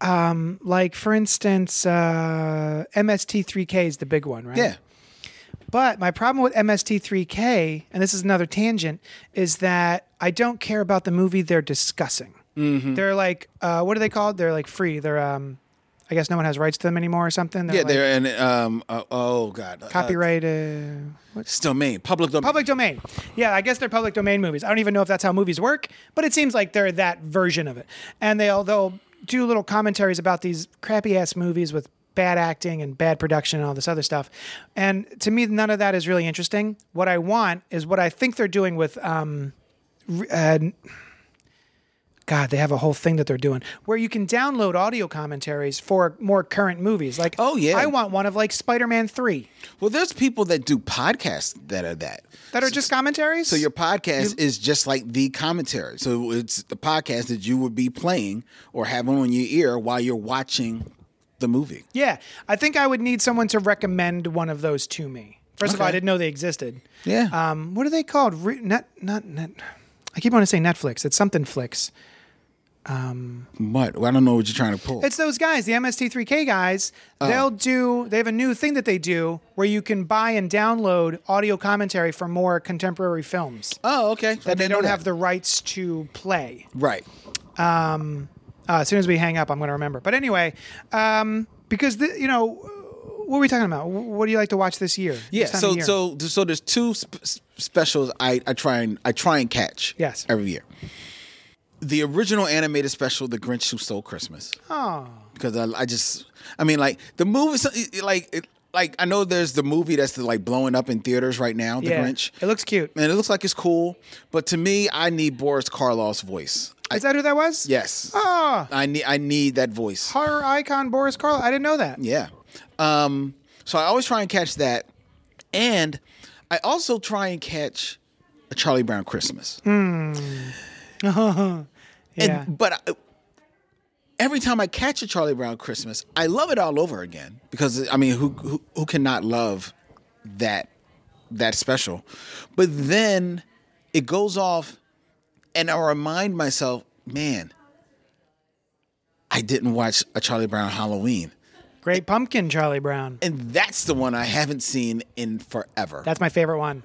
[SPEAKER 2] Um, like for instance, uh, MST3K is the big one, right?
[SPEAKER 3] yeah,
[SPEAKER 2] But my problem with MST3K, and this is another tangent, is that I don't care about the movie they're discussing.
[SPEAKER 3] Mm-hmm.
[SPEAKER 2] They're like, uh, what are they called? They're like free. They're, um, I guess no one has rights to them anymore or something. They're
[SPEAKER 3] yeah,
[SPEAKER 2] like
[SPEAKER 3] they're in. Um, uh, oh God, uh,
[SPEAKER 2] copyright. Uh,
[SPEAKER 3] domain, public domain.
[SPEAKER 2] public domain. Yeah, I guess they're public domain movies. I don't even know if that's how movies work, but it seems like they're that version of it. And they'll they'll do little commentaries about these crappy ass movies with bad acting and bad production and all this other stuff. And to me, none of that is really interesting. What I want is what I think they're doing with. Um, uh, God, they have a whole thing that they're doing where you can download audio commentaries for more current movies. Like,
[SPEAKER 3] Oh, yeah.
[SPEAKER 2] I want one of like Spider-Man Three
[SPEAKER 3] Well, there's people that do podcasts that are that.
[SPEAKER 2] that are just commentaries.
[SPEAKER 3] So your podcast is just like the commentary. So it's the podcast that you would be playing or having on your ear while you're watching the movie.
[SPEAKER 2] Yeah, I think I would need someone to recommend one of those to me. First of all, I didn't know they existed.
[SPEAKER 3] Yeah.
[SPEAKER 2] Um, what are they called? Re- net, not net. I keep wanting to say Netflix. It's something Flix.
[SPEAKER 3] What? Well, I don't know what you're trying to pull.
[SPEAKER 2] It's those guys, the MST3K guys.
[SPEAKER 3] Oh.
[SPEAKER 2] They'll do. They have a new thing that they do where you can buy and download audio commentary for more contemporary films
[SPEAKER 3] oh, okay.
[SPEAKER 2] that they don't have the rights to play.
[SPEAKER 3] right.
[SPEAKER 2] Uh, as soon as we hang up, I'm going to remember. But anyway, um, because the, you know, what are we talking about? What do you like to watch this year?
[SPEAKER 3] Yeah.
[SPEAKER 2] This
[SPEAKER 3] So
[SPEAKER 2] year?
[SPEAKER 3] so so there's two sp- specials I, I try and I try and catch.
[SPEAKER 2] Yes.
[SPEAKER 3] Every year. The original animated special, The Grinch Who Stole Christmas.
[SPEAKER 2] Oh,
[SPEAKER 3] because I, I just I mean like the movie like it, like I know there's the movie that's like blowing up in theaters right now, The
[SPEAKER 2] yeah.
[SPEAKER 3] Grinch.
[SPEAKER 2] It looks cute.
[SPEAKER 3] And it looks like it's cool, but to me, I need Boris Karloff's voice. I,
[SPEAKER 2] Is that who that was?
[SPEAKER 3] yes,
[SPEAKER 2] Oh,
[SPEAKER 3] I need I need that voice.
[SPEAKER 2] horror icon Boris Karloff. I didn't know that.
[SPEAKER 3] Yeah. Um. So I always try and catch that, and I also try and catch a Charlie Brown Christmas.
[SPEAKER 2] Yeah.
[SPEAKER 3] And but I, every time I catch a Charlie Brown Christmas, I love it all over again because I mean, who who, who cannot love that that special? But then it goes off, and I remind myself, man, I didn't watch a Charlie Brown Halloween,
[SPEAKER 2] Great Pumpkin, Charlie Brown.
[SPEAKER 3] and that's the one I haven't seen in forever.
[SPEAKER 2] That's my favorite one.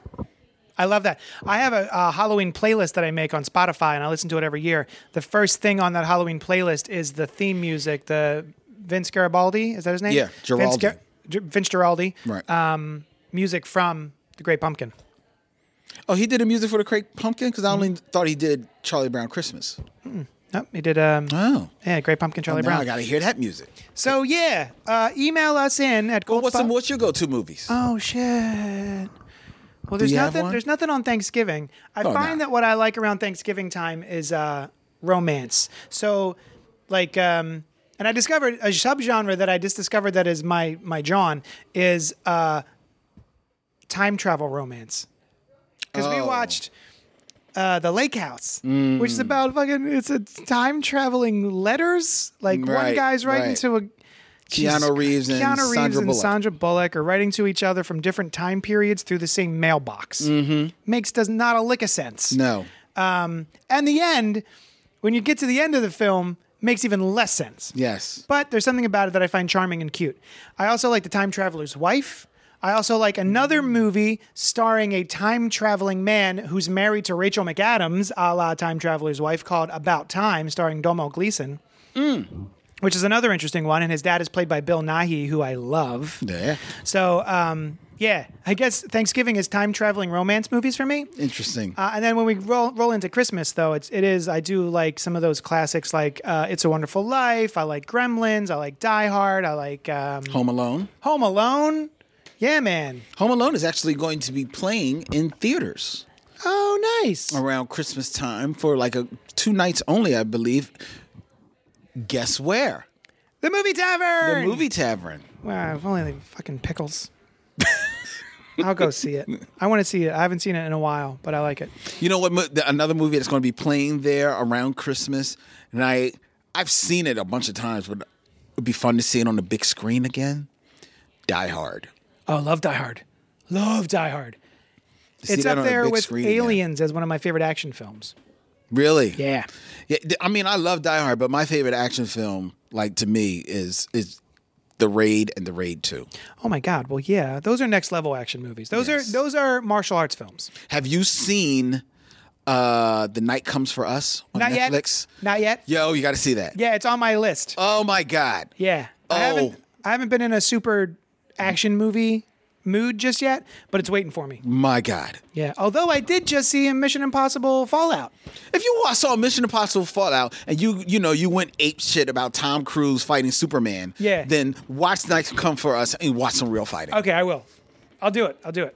[SPEAKER 2] I love that. I have a, a Halloween playlist that I make on Spotify, and I listen to it every year. The first thing on that Halloween playlist is the theme music, the Vince Garibaldi. Is that his name?
[SPEAKER 3] Yeah,
[SPEAKER 2] Vince,
[SPEAKER 3] Guaraldi.
[SPEAKER 2] G- Vince Guaraldi.
[SPEAKER 3] right.
[SPEAKER 2] Um, music from The Great Pumpkin.
[SPEAKER 3] Oh, he did the music for the Great Pumpkin because I only thought he did Charlie Brown Christmas.
[SPEAKER 2] Nope, he did. Um,
[SPEAKER 3] Oh.
[SPEAKER 2] yeah, Great Pumpkin, Charlie
[SPEAKER 3] now
[SPEAKER 2] Brown.
[SPEAKER 3] I got to hear that music.
[SPEAKER 2] So yeah, uh, email us in at Gold
[SPEAKER 3] what's some, what's your go-to movies?
[SPEAKER 2] Oh shit. Well, there's
[SPEAKER 3] you have
[SPEAKER 2] nothing.
[SPEAKER 3] one?
[SPEAKER 2] There's nothing on Thanksgiving. I
[SPEAKER 3] Oh,
[SPEAKER 2] find
[SPEAKER 3] no.
[SPEAKER 2] that what I like around Thanksgiving time is uh, romance. So, like, um, and I discovered a subgenre that I just discovered that is my my John is uh, time travel romance. Because we
[SPEAKER 3] Oh.
[SPEAKER 2] watched uh, the Lake House, which is about fucking. It's a time traveling letters. Like one
[SPEAKER 3] Right,
[SPEAKER 2] guy's writing
[SPEAKER 3] right.
[SPEAKER 2] to a. Jesus
[SPEAKER 3] Keanu Reeves and
[SPEAKER 2] Keanu Reeves
[SPEAKER 3] Sandra
[SPEAKER 2] and
[SPEAKER 3] Bullock.
[SPEAKER 2] Sandra Bullock are writing to each other from different time periods through the same mailbox. Mm-hmm. Makes does not a lick of sense.
[SPEAKER 3] No.
[SPEAKER 2] And the end, when you get to the end of the film, makes even less sense.
[SPEAKER 3] Yes.
[SPEAKER 2] But there's something about it that I find charming and cute. I also like The Time Traveler's Wife. I also like another movie starring a time traveling man who's married to Rachel McAdams, a la Time Traveler's Wife, called About Time, starring Domo Gleeson. Which is another interesting one, and his dad is played by Bill Nighy, who I love.
[SPEAKER 3] Yeah.
[SPEAKER 2] So, um, yeah, I guess Thanksgiving is time traveling romance movies for me.
[SPEAKER 3] Interesting.
[SPEAKER 2] Uh, and then when we roll roll into Christmas, though, it's it is I do like some of those classics like uh, It's a Wonderful Life. I like Gremlins. I like Die Hard. I like um,
[SPEAKER 3] Home Alone.
[SPEAKER 2] Home Alone. Yeah, man.
[SPEAKER 3] Home Alone is actually going to be playing in theaters
[SPEAKER 2] Oh, nice.
[SPEAKER 3] around Christmas time for like a two nights only, I believe. Guess where?
[SPEAKER 2] The movie tavern.
[SPEAKER 3] The movie tavern.
[SPEAKER 2] Wow, if only they fucking pickles. I'll go see it. I want to see it. I haven't seen it in a while, but I like it.
[SPEAKER 3] You know what? mo- the- Another movie that's going to be playing there around Christmas, and I I've seen it a bunch of times, but it'd be fun to see it on the big screen again. Die Hard.
[SPEAKER 2] Oh, love Die Hard. Love Die Hard.
[SPEAKER 3] See
[SPEAKER 2] It's
[SPEAKER 3] that
[SPEAKER 2] up
[SPEAKER 3] on a
[SPEAKER 2] there
[SPEAKER 3] big
[SPEAKER 2] with
[SPEAKER 3] screen again.
[SPEAKER 2] Aliens as one of my favorite action films.
[SPEAKER 3] Really?
[SPEAKER 2] Yeah.
[SPEAKER 3] Yeah, th- I mean, I love Die Hard, but my favorite action film, like to me, is is The Raid and The Raid Two.
[SPEAKER 2] Oh my God. Well, yeah, those are next level action movies. Those
[SPEAKER 3] Yes.
[SPEAKER 2] are those are martial arts films.
[SPEAKER 3] Have you seen uh The Night Comes for Us on
[SPEAKER 2] Not
[SPEAKER 3] Netflix?
[SPEAKER 2] yet. Not yet.
[SPEAKER 3] Yo, you got to see that.
[SPEAKER 2] Yeah, it's on my list.
[SPEAKER 3] Oh my God.
[SPEAKER 2] Yeah. I
[SPEAKER 3] Oh.
[SPEAKER 2] haven't I haven't been in a super action movie mood just yet, but it's waiting for me.
[SPEAKER 3] My God.
[SPEAKER 2] Yeah. Although I did just see in Mission Impossible Fallout.
[SPEAKER 3] If you saw Mission Impossible Fallout and you you know you went ape shit about Tom Cruise fighting Superman,
[SPEAKER 2] Yeah.
[SPEAKER 3] then watch Night Come for Us and watch some real fighting.
[SPEAKER 2] Okay, I will. I'll do it. I'll do it.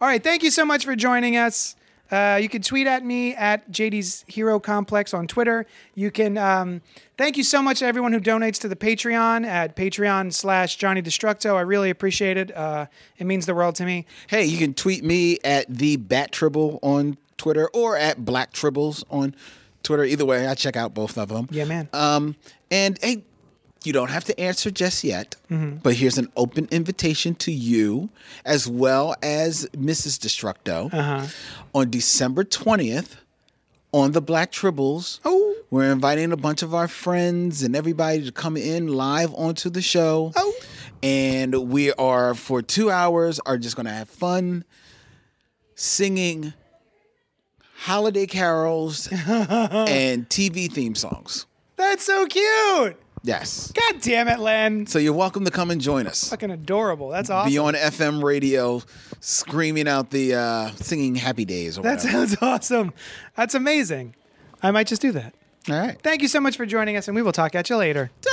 [SPEAKER 2] All right. Thank you so much for joining us. Uh, you can tweet at me at JD's Hero Complex on Twitter. You can um, thank you so much to everyone who donates to the Patreon at Patreon slash Johnny Destructo. I really appreciate it. Uh, it means the world to me.
[SPEAKER 3] Hey, you can tweet me at the Bat Tribble on Twitter or at Black Tribbles on Twitter. Either way, I check out both of them.
[SPEAKER 2] Yeah, man.
[SPEAKER 3] Um, and hey, you don't have to answer just yet,
[SPEAKER 2] Mm-hmm.
[SPEAKER 3] but here's an open invitation to you as well as Mrs. Destructo
[SPEAKER 2] Uh-huh.
[SPEAKER 3] on December 20th on the Black Tribbles.
[SPEAKER 2] Oh.
[SPEAKER 3] We're inviting a bunch of our friends and everybody to come in live onto the show.
[SPEAKER 2] Oh.
[SPEAKER 3] And we are for two hours are just gonna have fun singing holiday carols and TV theme songs.
[SPEAKER 2] That's so cute.
[SPEAKER 3] Yes.
[SPEAKER 2] God damn it, Len.
[SPEAKER 3] So you're welcome to come and join us.
[SPEAKER 2] Fucking adorable. That's awesome.
[SPEAKER 3] Be on FM radio screaming out the uh singing happy days or
[SPEAKER 2] that
[SPEAKER 3] whatever.
[SPEAKER 2] sounds awesome. That's amazing. I might just do that.
[SPEAKER 3] All right.
[SPEAKER 2] Thank you so much for joining us, and we will talk at you later.
[SPEAKER 3] Ta!